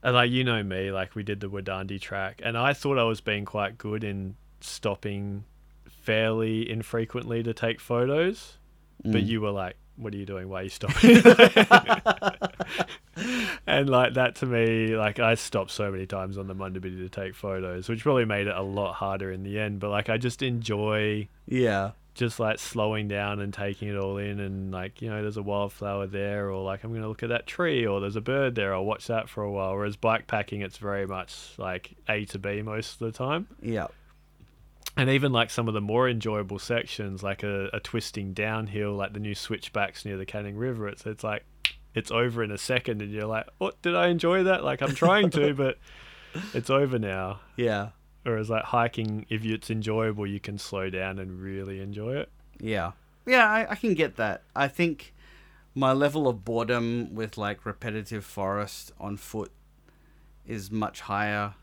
And like, you know me, like, we did the Wadandi track, and I thought I was being quite good in stopping fairly infrequently to take photos. But Mm. you were like, "What are you doing? Why are you stopping?" and like that to me, like I stopped so many times on the Munda Biddi to take photos, which probably made it a lot harder in the end. But like I just enjoy yeah, just like slowing down and taking it all in, and like you know, there's a wildflower there, or like I'm gonna look at that tree, or there's a bird there. I'll watch that for a while. Whereas bike packing, it's very much like A to B most of the time yeah, and even like some of the more enjoyable sections, like a, a twisting downhill, like the new switchbacks near the Canning River, it's it's like it's over in a second, and you're like, "What did I enjoy that?" Like I'm trying to, but it's over now. yeah, Whereas like hiking, if it's enjoyable, you can slow down and really enjoy it. yeah, yeah. I, I can get that. I think my level of boredom with like repetitive forest on foot is much higher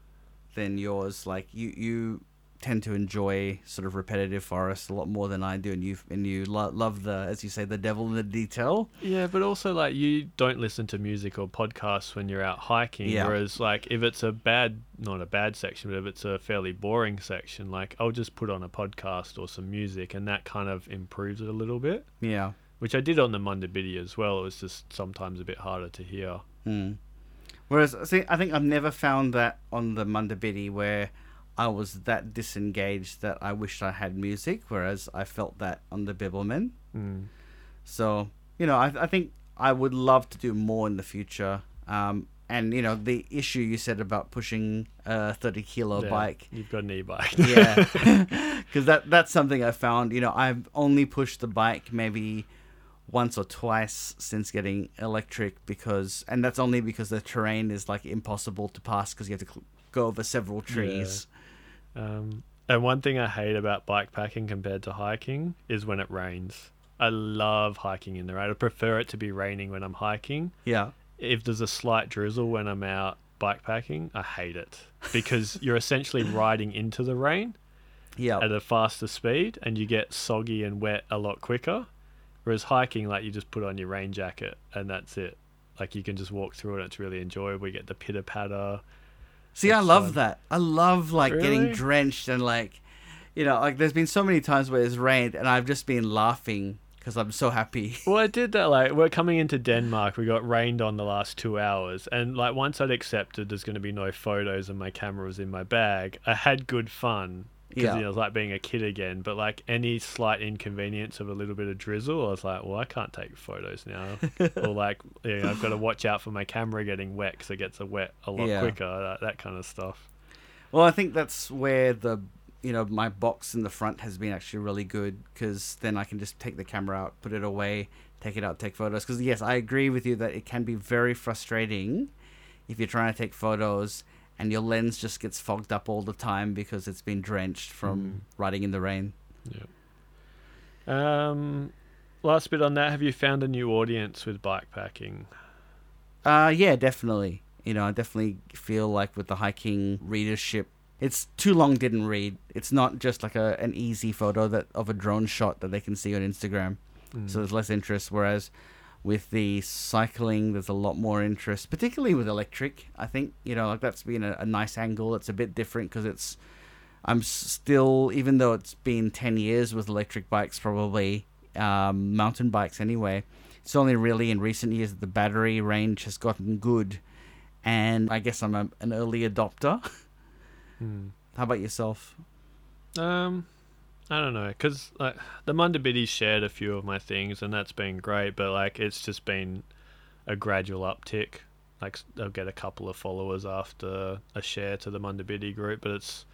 than yours. Like you, you tend to enjoy sort of repetitive forest a lot more than I do, and you and you lo- love the, as you say, the devil in the detail. Yeah, but also like you don't listen to music or podcasts when you're out hiking. Yeah. Whereas like if it's a bad, not a bad section, but if it's a fairly boring section, like I'll just put on a podcast or some music, and that kind of improves it a little bit. Yeah. Which I did on the Munda Biddi as well. It was just sometimes a bit harder to hear. Hmm. Whereas, see, I think I've never found that on the Munda Biddi where I was that disengaged that I wished I had music, whereas I felt that on the Bibbulmun. Mm. So, you know, I, I think I would love to do more in the future. Um, and, you know, the issue you said about pushing a 30 kilo Yeah, bike. You've got an e-bike. Yeah. Because that, that's something I found. You know, I've only pushed the bike maybe once or twice since getting electric because, and that's only because the terrain is like impossible to pass because you have to go over several trees. Um, and one thing I hate about bike packing compared to hiking is when it rains. I love hiking in the rain. I prefer it to be raining when I'm hiking. Yeah. If there's a slight drizzle when I'm out bike packing, I hate it because you're essentially riding into the rain Yeah. at a faster speed and you get soggy and wet a lot quicker. Whereas hiking, like you just put on your rain jacket and that's it. Like you can just walk through it. It's really enjoyable. You get the pitter patter. See, I love fun. that. I love like getting drenched and like, you know, like there's been so many times where it's rained and I've just been laughing because I'm so happy. Well, I did that. Like, we're coming into Denmark. We got rained on the last two hours, and like once I'd accepted there's going to be no photos and my camera was in my bag, I had good fun because Yeah. you know, it was like being a kid again. But like any slight inconvenience of a little bit of drizzle, I was like, well, I can't take photos now, or like, you know, I've got to watch out for my camera getting wet because it gets wet a lot Yeah. quicker. That, that kind of stuff. Well, I think that's where the you know my box in the front has been actually really good because then I can just take the camera out, put it away, take it out, take photos. Because yes, I agree with you that it can be very frustrating if you're trying to take photos and your lens just gets fogged up all the time because it's been drenched from Mm. riding in the rain. Yeah. Um, last bit on that. Have you found a new audience with bikepacking? Uh, yeah, definitely. You know, I definitely feel like with the hiking readership, it's too long didn't read. It's not just like a an easy photo that of a drone shot that they can see on Instagram. Mm. So there's less interest. Whereas with the cycling, there's a lot more interest, particularly with electric. I think you know, like that's been a, a nice angle. It's a bit different because it's. I'm still, even though it's been ten years with electric bikes, probably um, mountain bikes anyway. It's only really in recent years that the battery range has gotten good, and I guess I'm a, an early adopter. Mm. How about yourself? Um, I don't know, cause like the Munda Biddi's shared a few of my things, and that's been great. But like, it's just been a gradual uptick. Like, they'll get a couple of followers after a share to the Munda Biddi group, but it's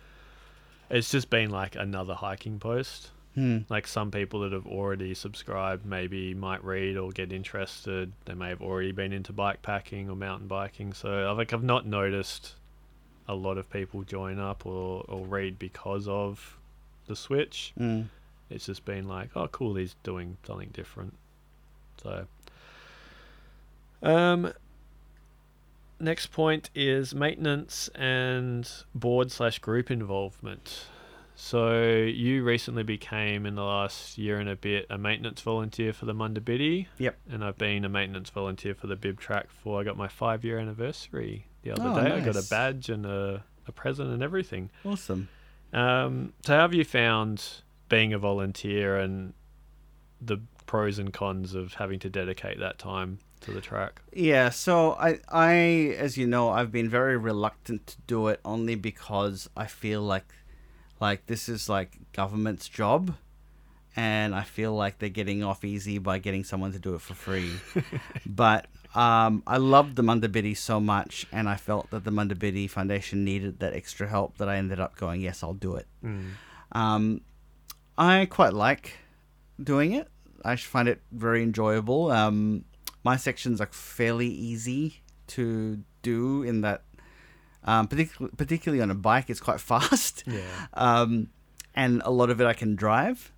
it's just been like another hiking post. Hmm. Like some people that have already subscribed maybe might read or get interested. They may have already been into bike packing or mountain biking. So I've like I've not noticed a lot of people join up or, or read because of the switch. Mm. It's just been like, oh cool, he's doing something different. So um next point is maintenance and board slash group involvement. So you recently became in the last year and a bit a maintenance volunteer for the Munda Biddi. Yep. And I've been a maintenance volunteer for the Bib Track for I got my five year anniversary the other Oh, day. I got a badge and a, a present and everything. Awesome. Um, so how have you found being a volunteer and the pros and cons of having to dedicate that time to the track? Yeah, so I, I, as you know, I've been very reluctant to do it only because I feel like, like this is like government's job, and I feel like they're getting off easy by getting someone to do it for free. but um, I loved the Munda Biddi so much, and I felt that the Munda Biddi Foundation needed that extra help that I ended up going, yes, I'll do it. Um, I quite like doing it. I find it very enjoyable. Um, my sections are fairly easy to do in that, um, particularly particularly on a bike, it's quite fast, Yeah. um, and a lot of it I can drive.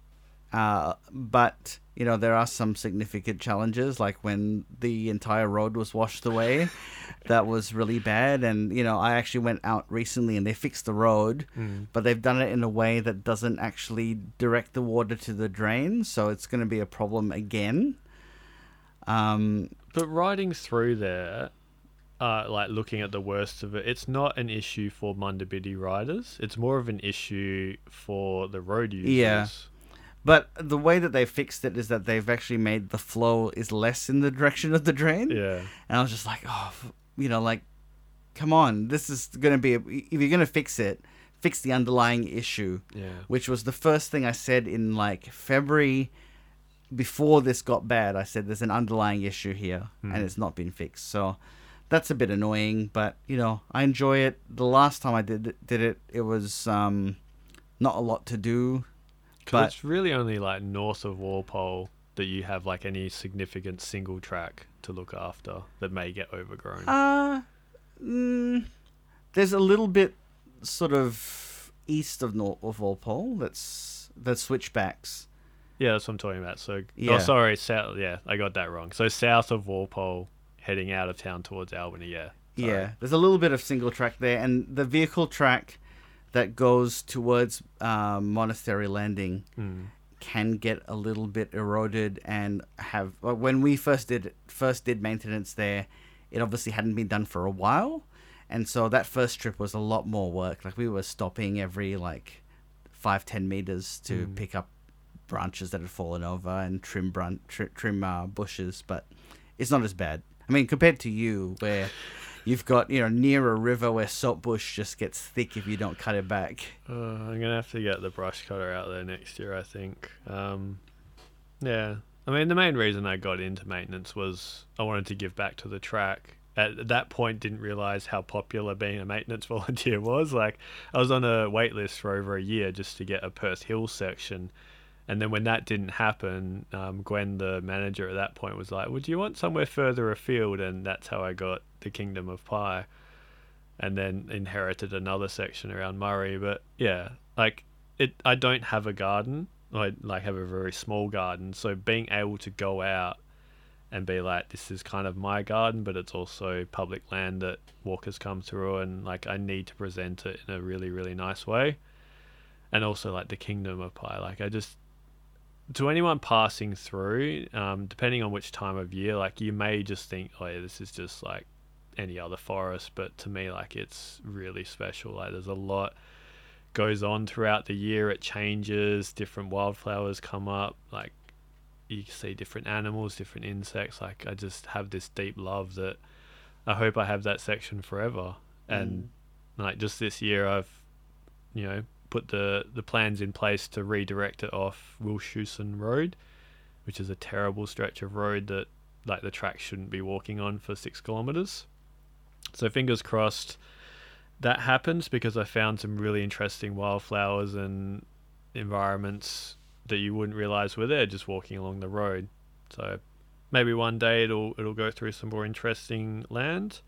Uh, but you know there are some significant challenges, like when the entire road was washed away. that was really bad, and you know I actually went out recently and they fixed the road Mm. but they've done it in a way that doesn't actually direct the water to the drain, so it's going to be a problem again. Um, But riding through there, uh, like looking at the worst of it, it's not an issue for Munda Biddi riders. It's more of an issue for the road users. Yeah. But the way that they fixed it is that they've actually made the flow is less in the direction of the drain. Yeah. And I was just like, oh, f- you know, like, come on, this is going to be, a, if you're going to fix it, fix the underlying issue. Yeah. which was the first thing I said in like February before this got bad. I said there's an underlying issue here Hmm. and it's not been fixed. So that's a bit annoying, but you know, I enjoy it. The last time I did did it, it was um not a lot to do. But it's really only like north of Walpole that you have like any significant single track to look after that may get overgrown? Uh, mm, there's a little bit sort of east of North of Walpole. That's the switchbacks. yeah, that's what I'm talking about. So, Yeah. oh, sorry, south. Yeah, I got that wrong. So south of Walpole, heading out of town towards Albany. Yeah. Sorry. Yeah, there's a little bit of single track there, and the vehicle track that goes towards um, Monastery Landing Mm. can get a little bit eroded and have. When we first did first did maintenance there, it obviously hadn't been done for a while, and so that first trip was a lot more work. Like we were stopping every like five ten meters to Mm. pick up branches that had fallen over and trim bran- tri- trim uh, bushes, but it's not as bad. I mean, compared to you, where you've got you know near a river where saltbush just gets thick if you don't cut it back. Uh, I'm gonna have to get the brush cutter out there next year. I think. Um, yeah. I mean, the main reason I got into maintenance was I wanted to give back to the track. At that point, didn't realize how popular being a maintenance volunteer was. Like, I was on a wait list for over a year just to get a Perth Hill section. And then when that didn't happen, um, Gwen, the manager at that point, was like, "Would you want somewhere further afield?" And that's how I got the Kingdom of Pie and then inherited another section around Murray. But yeah, like it, I don't have a garden. I like have a very small garden, so being able to go out and be like, this is kind of my garden, but it's also public land that walkers come through, and like I need to present it in a really really nice way, and also like the Kingdom of Pie. Like I just to anyone passing through, um, depending on which time of year, like you may just think, oh yeah, this is just like any other forest, but to me, like it's really special. Like there's a lot goes on throughout the year. It changes. Different wildflowers come up. Like you see different animals, different insects. Like I just have this deep love that I hope I have that section forever. And like just this year, I've you know put the the plans in place to redirect it off Wilshusen Road, which is a terrible stretch of road that like the track shouldn't be walking on for six kilometers. So fingers crossed that happens because I found some really interesting wildflowers and environments that you wouldn't realize were there just walking along the road. So maybe one day it'll it'll go through some more interesting land.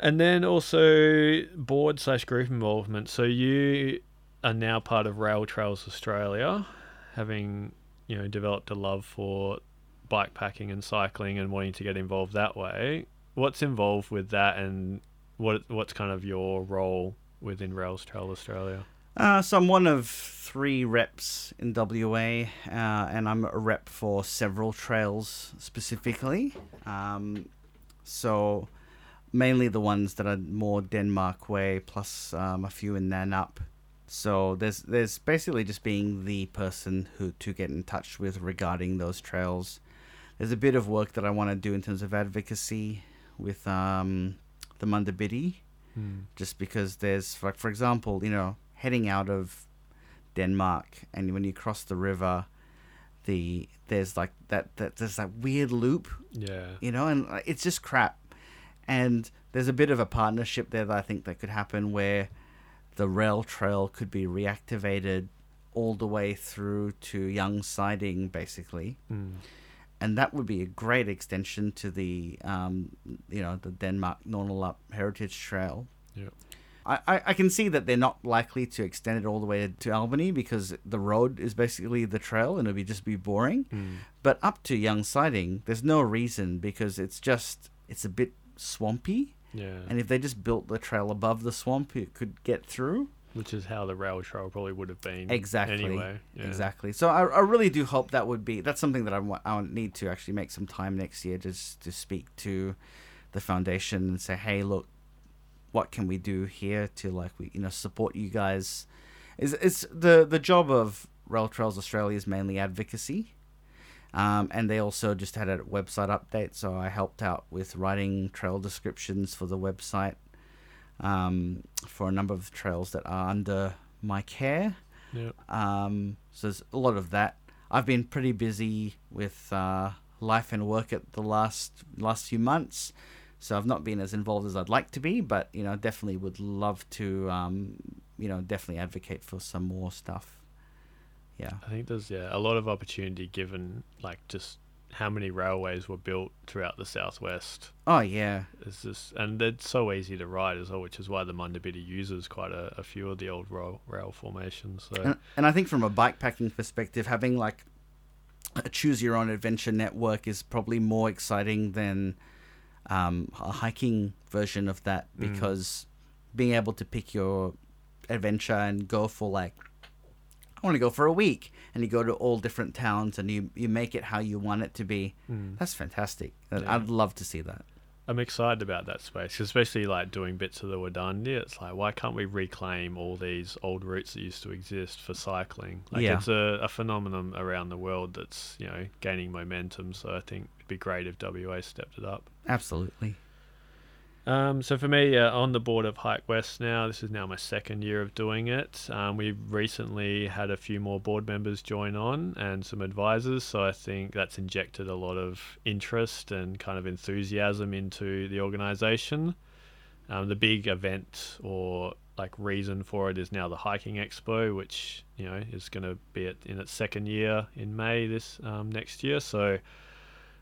And then also board slash group involvement. So you are now part of Rail Trails Australia, having you know developed a love for bike packing and cycling and wanting to get involved that way. What's involved with that, and what what's kind of your role within Rails Trail Australia? Uh, so I'm one of three reps in WA, uh, and I'm a rep for several trails specifically. Um, so mainly the ones that are more Denmark way, plus um, a few in Nannup. So there's there's basically just being the person who to get in touch with regarding those trails. There's a bit of work that I want to do in terms of advocacy with um, the Munda Biddi just because there's like for example you know heading out of denmark and when you cross the river the there's like that, that there's that weird loop Yeah. you know and it's just crap and there's a bit of a partnership there that i think that could happen where the rail trail could be reactivated all the way through to young siding basically Mm. and that would be a great extension to the um, you know the Denmark Nornalup Heritage Trail. Yep. I, I, I can see that they're not likely to extend it all the way to Albany because the road is basically the trail and it'll be just be boring. Mm. But up to Young Siding, there's no reason because it's just it's a bit swampy, Yeah. and if they just built the trail above the swamp, it could get through. Which is how the rail trail probably would have been. Exactly. Anyway. Yeah. Exactly. So I, I really do hope that would be that's something that I want I need to actually make some time next year just to speak to the foundation and say, hey, look, what can we do here to like we you know support you guys? Is it's the the job of Rail Trails Australia is mainly advocacy. Um, and they also just had a website update, so I helped out with writing trail descriptions for the website um, for a number of trails that are under my care. Yep. Um, so there's a lot of that. I've been pretty busy with uh, life and work at the last last few months, so I've not been as involved as I'd like to be. But you know, definitely would love to, um, you know, definitely advocate for some more stuff. Yeah. I think there's yeah a lot of opportunity given like just how many railways were built throughout the southwest. Oh yeah. It's just and they're so easy to ride as well, which is why the Munda Biddi uses quite a, a few of the old rail rail formations. So And, and I think from a bikepacking perspective, having like a choose your own adventure network is probably more exciting than um, a hiking version of that Mm. because being able to pick your adventure and go for like I want to go for a week and you go to all different towns and you you make it how you want it to be. mm. That's fantastic. Yeah. I'd love to see that. I'm excited about that space, especially like doing bits of the Wadandi. It's like, why can't we reclaim all these old routes that used to exist for cycling? Like, Yeah. it's a, a phenomenon around the world that's you know gaining momentum. So I think it'd be great if WA stepped it up. Absolutely. Um, so for me, uh, on the board of Hike West now, this is now my second year of doing it. Um, we recently had a few more board members join on and some advisors, so I think that's injected a lot of interest and kind of enthusiasm into the organisation. Um, the big event or like reason for it is now the hiking expo, which you know is going to be in its second year in May this um, next year. So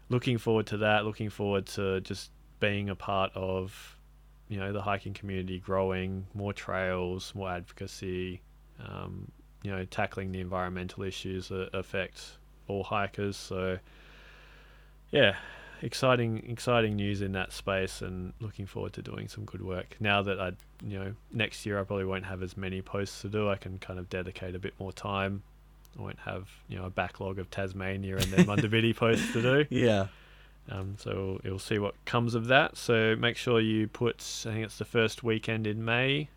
looking forward to that. Looking forward to just being a part of you know the hiking community growing more trails more advocacy um, you know tackling the environmental issues that affect all hikers. So yeah exciting exciting news in that space and looking forward to doing some good work. Now that i you know next year i probably won't have as many posts to do i can kind of dedicate a bit more time. I won't have you know a backlog of tasmania and then Munda Biddi posts to do. Yeah. Um, so you'll see what comes of that. So make sure you put, I think it's the first weekend in May,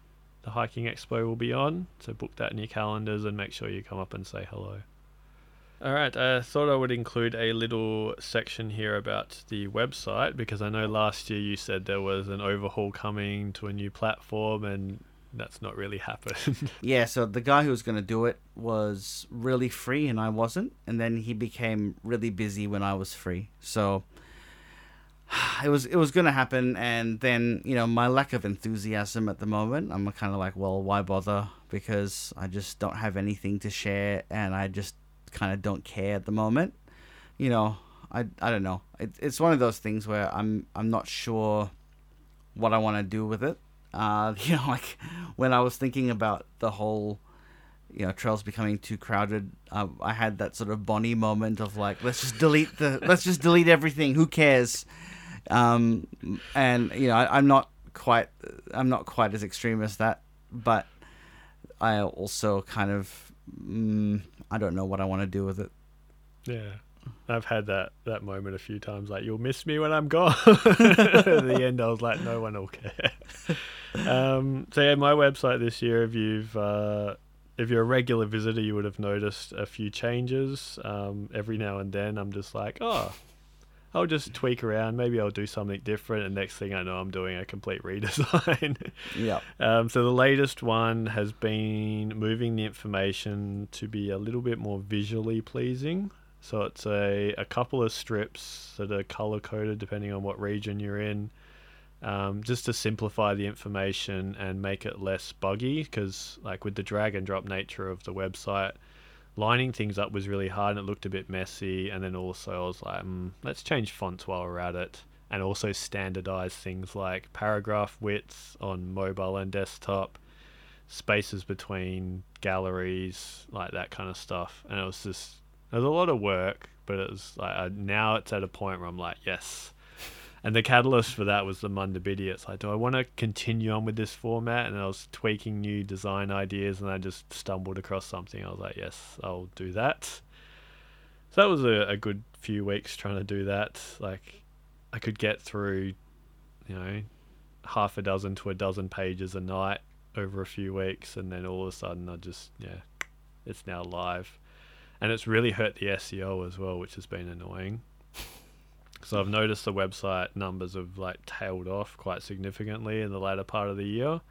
the hiking expo will be on. So book that in your calendars and make sure you come up and say hello. All right, I thought I would include a little section here about the website because I know last year you said there was an overhaul coming to a new platform and that's not really happened. Yeah, so the guy who was going to do it was really free and I wasn't. And then he became really busy when I was free. So it was it was going to happen and then, you know, my lack of enthusiasm at the moment, I'm kind of like, well, why bother? Because I just don't have anything to share and I just kind of don't care at the moment. You know, I I don't know. It, it's one of those things where I'm I'm not sure what I want to do with it. Uh, you know, like when I was thinking about the whole, you know, trails becoming too crowded, uh, I had that sort of Bonnie moment of like, let's just delete the, let's just delete everything. Who cares? Um, and you know, I, I'm not quite, I'm not quite as extreme as that, but I also kind of, mm, I don't know what I want to do with it. Yeah. I've had that, that moment a few times. Like, you'll miss me when I'm gone. At the end, I was like, no one will care. Um, so yeah, my website this year. If you've uh, if you're a regular visitor, you would have noticed a few changes. Um, every now and then, I'm just like, oh, I'll just tweak around. Maybe I'll do something different. And next thing I know, I'm doing a complete redesign. Yeah. Um, so the latest one has been moving the information to be a little bit more visually pleasing. So it's a, a couple of strips that are color coded depending on what region you're in, um, just to simplify the information and make it less buggy. Because like with the drag and drop nature of the website, lining things up was really hard and it looked a bit messy. And then also I was like, mm, let's change fonts while we're at it and also standardize things like paragraph widths on mobile and desktop, spaces between galleries, like that kind of stuff. And it was just, was a lot of work, but it was like, uh, now it's at a point where I'm like, yes. And the catalyst for that was the Munda Biddi. It's like, do I want to continue on with this format? And I was tweaking new design ideas and I just stumbled across something. I was like, yes, I'll do that. So that was a, a good few weeks trying to do that. Like, I could get through, you know, half a dozen to a dozen pages a night over a few weeks, and then all of a sudden, I just yeah, it's now live, and it's really hurt the SEO as well, which has been annoying. So I've noticed the website numbers have like tailed off quite significantly in the latter part of the year,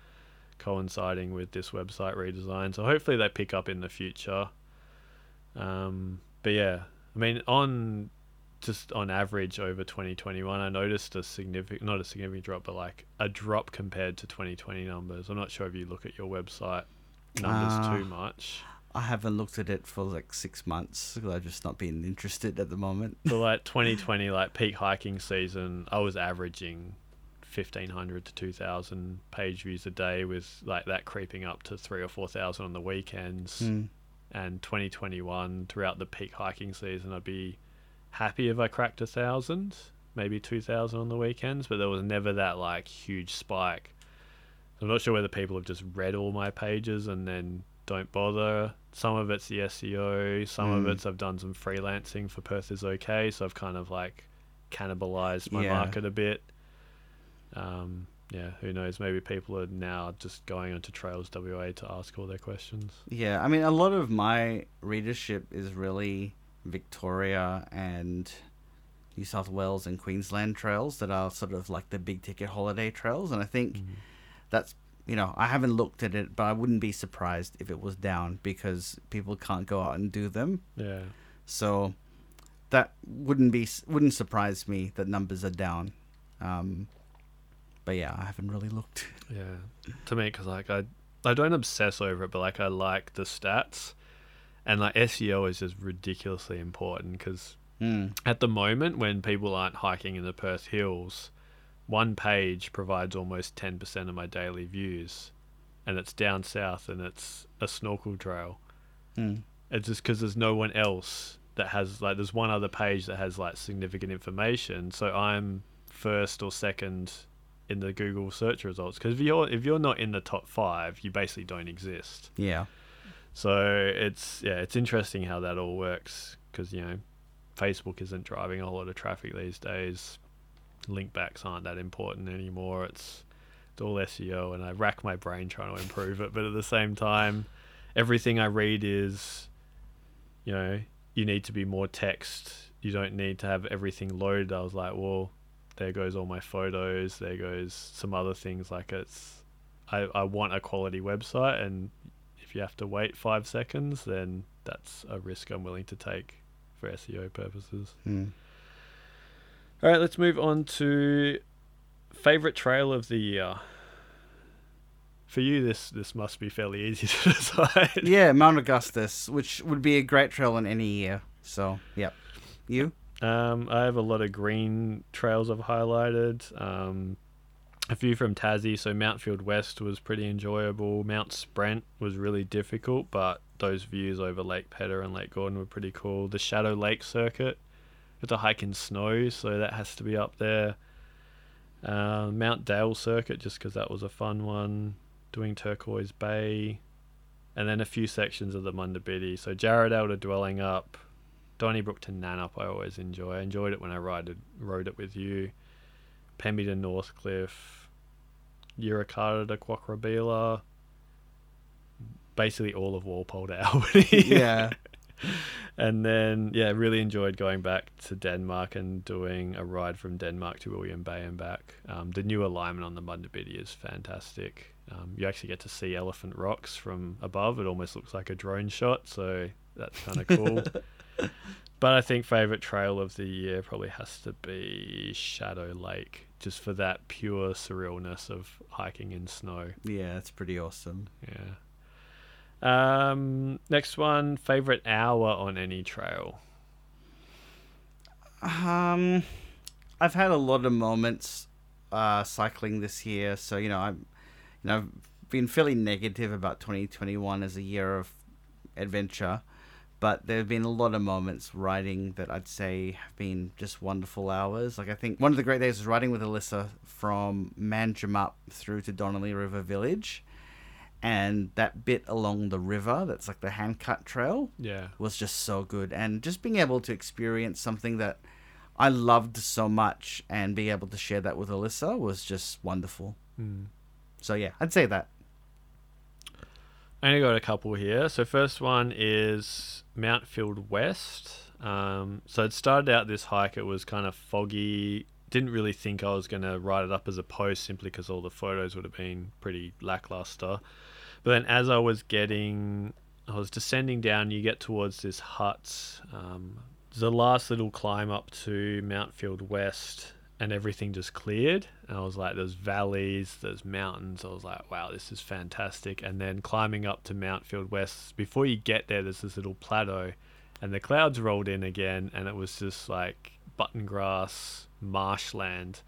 coinciding with this website redesign. So hopefully they pick up in the future. Um, but yeah, I mean on just on average over 2021, I noticed a significant, not a significant drop, but like a drop compared to 2020 numbers. I'm not sure if you look at your website numbers Ah. too much. I haven't looked at it for like six months because I've just not been interested at the moment. For like 2020, like peak hiking season, I was averaging 1500 to 2000 page views a day with like that creeping up to three or 4000 on the weekends. Mm. And 2021, throughout the peak hiking season, I'd be happy if I cracked a thousand, maybe 2000 on the weekends, but there was never that like huge spike. I'm not sure whether people have just read all my pages and then don't bother. Some of it's the SEO, some of Mm. it's I've done some freelancing for Perth is okay, so I've kind of like cannibalized my Yeah. market a bit. Um, yeah, who knows? Maybe people are now just going onto Trails WA to ask all their questions. Yeah, I mean, a lot of my readership is really Victoria and New South Wales and Queensland trails that are sort of like the big ticket holiday trails, and I think Mm. that's you know I haven't looked at it, but I wouldn't be surprised if it was down because people can't go out and do them. Yeah. So that wouldn't be wouldn't surprise me that numbers are down. Um, but yeah, I haven't really looked. Yeah, to me, because like I, I don't obsess over it, but like I like the stats, and like SEO is just ridiculously important because Mm. at the moment when people aren't hiking in the Perth Hills, one page provides almost ten percent of my daily views, and it's down south and it's a snorkel trail. Mm. It's just because there's no one else that has like there's one other page that has like significant information, so I'm first or second in the Google search results. Because if you're if you're not in the top five, you basically don't exist. Yeah. So it's yeah, it's interesting how that all works. Because you know, Facebook isn't driving a lot of traffic these days. Link backs aren't that important anymore. It's it's all SEO, and I rack my brain trying to improve it. But at the same time, everything I read is, you know, you need to be more text. You don't need to have everything loaded. I was like, well, there goes all my photos. There goes some other things. Like it's, I I want a quality website, and if you have to wait five seconds, then that's a risk I'm willing to take for SEO purposes. Mm. All right, let's move on to favorite trail of the year. For you, this this must be fairly easy to decide. Yeah, Mount Augustus, which would be a great trail in any year. So, yep. You? Um, I have a lot of green trails I've highlighted. Um, a few from Tassie. So Mount Field West was pretty enjoyable. Mount Sprent was really difficult, but those views over Lake Pedder and Lake Gordon were pretty cool. The Shadow Lake Circuit, it's a hike in snow, so that has to be up there. Uh, Mount Dale Circuit, just because that was a fun one. Doing Turquoise Bay, and then a few sections of the Munda Biddi. So Jarrahdale to Dwellingup, Donnybrook to Nannup I always enjoy. I enjoyed it when I ride rode it with you. Pemby to Northcliffe, Yirra Kartta to Kwokralup Beela, basically all of Walpole to Albany. Yeah. and then, yeah, really enjoyed going back to Denmark and doing a ride from Denmark to William Bay and back. Um, the new alignment on the Munda Biddi is fantastic. Um, you actually get to see Elephant Rocks from above. It almost looks like a drone shot, so that's kind of cool. but I think favorite trail of the year probably has to be Shadow Lake, just for that pure surrealness of hiking in snow. Yeah, it's pretty awesome. Yeah. Um, next one, favorite hour on any trail. Um, I've had a lot of moments uh, cycling this year, so you know I'm, you know, I've been fairly negative about 2021 as a year of adventure, but there have been a lot of moments riding that I'd say have been just wonderful hours. Like I think one of the great days was riding with Alyssa from Manjimup through to Donnelly River Village. And that bit along the river, that's like the hand cut trail, Yeah. was just so good and just being able to experience something that I loved so much and being able to share that with Alyssa was just wonderful. Hmm. So yeah, I'd say that. I only got a couple here. So first one is Mount Field West. Um, so it started out this hike. It was kind of foggy. Didn't really think I was going to write it up as a post simply because all the photos would have been pretty lackluster. But then as I was getting, I was descending down. You get towards this hut. Um, the last little climb up to Mount Field West, and everything just cleared. And I was like, there's valleys, there's mountains. I was like, wow, this is fantastic. And then climbing up to Mount Field West, before you get there, there's this little plateau, and the clouds rolled in again, and it was just like button grass, marshland.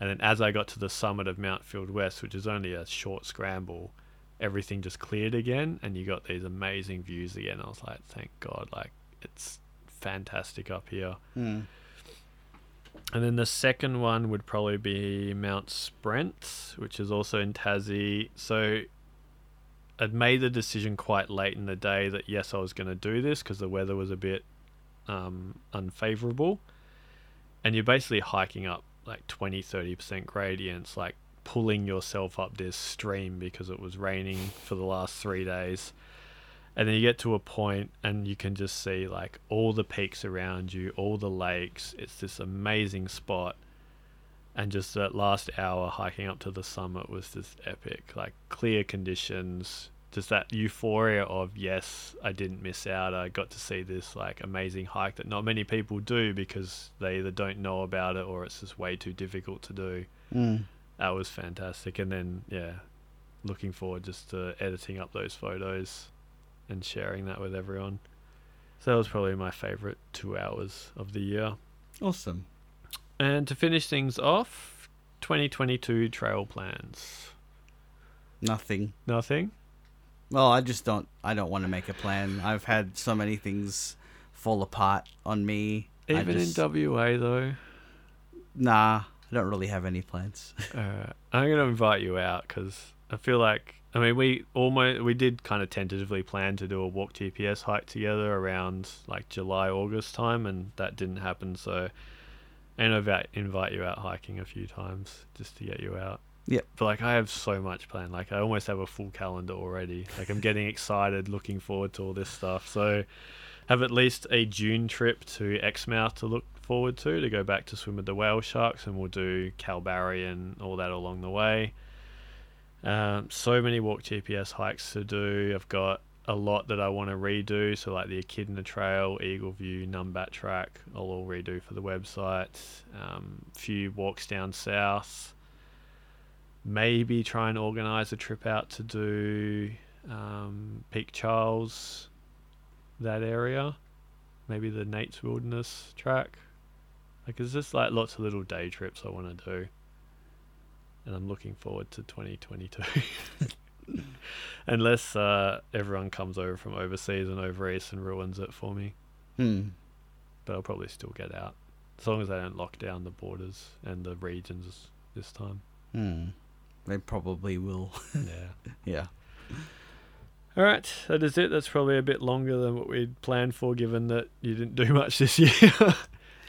And then as I got to the summit of Mount Field West, which is only a short scramble, everything just cleared again, and you got these amazing views again. I was like, thank God, like it's fantastic up here. Mm. And then the second one would probably be Mount Sprent, which is also in Tassie. So I'd made the decision quite late in the day that yes, I was going to do this because the weather was a bit um, unfavorable. And you're basically hiking up like 20 30% gradients, like pulling yourself up this stream because it was raining for the last three days. And then you get to a point and you can just see like all the peaks around you all the lakes. It's this amazing spot. And just that last hour hiking up to the summit was just epic. Like clear conditions just that euphoria of yes i didn't miss out. I got to see this like amazing hike that not many people do because they either don't know about it or it's just way too difficult to do. Mm. That was fantastic and then yeah looking forward just to editing up those photos and sharing that with everyone so that was probably my favorite two hours of the year Awesome. and to finish things off 2022 trail plans Nothing. nothing Well, I just don't. I don't want to make a plan. I've had so many things fall apart on me. Even just- in wa though Nah, don't really have any plans. uh, i'm to invite you out because i feel like i mean we almost we did kind of tentatively plan to do a walk GPS hike together around like july august time and that didn't happen so and i've invite you out hiking a few times just to get you out Yeah. but like i have so much planned like i almost have a full calendar already like i'm getting excited looking forward to all this stuff so have at least a june trip to exmouth to look forward to to go back to swim with the whale sharks and we'll do Kalbarri and all that along the way um, so many walk GPS hikes to do. I've got a lot that I want to redo. So like the Echidna Trail, Eagle View, Numbat Track, I'll all redo for the website. Um, few walks down south. Maybe try and organise a trip out to do um, Peak Charles, that area. Maybe the Nuyts Wilderness track. Like, there's just like lots of little day trips I want to do and I'm looking forward to 2022. Unless uh, everyone comes over from overseas and over east and ruins it for me, Hmm. but I'll probably still get out as long as they don't lock down the borders and the regions this time. Hmm. They probably will. yeah. yeah. All right, that is it. That's probably a bit longer than what we'd planned for, given that you didn't do much this year.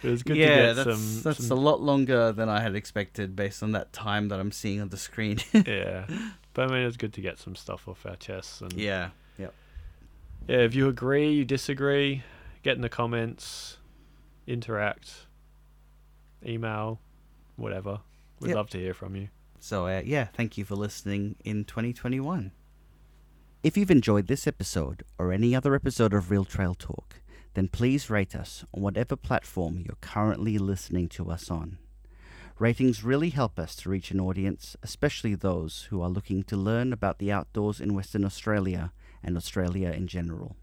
it was good yeah, to get that's some. that's some a lot longer than I had expected based on that time that I'm seeing on the screen. yeah, but I mean, it's good to get some stuff off our chests and yeah. Yeah, if you agree, you disagree, get in the comments, interact, email, whatever. We'd Yep. love to hear from you. So, uh, yeah, thank you for listening in 2021. If you've enjoyed this episode or any other episode of Real Trail Talk, then please rate us on whatever platform you're currently listening to us on. Ratings really help us to reach an audience, especially those who are looking to learn about the outdoors in Western Australia and Australia in general.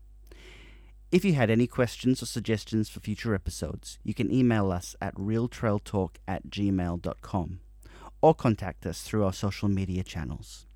If you had any questions or suggestions for future episodes, you can email us at realtrailtalk at gmail.com or contact us through our social media channels.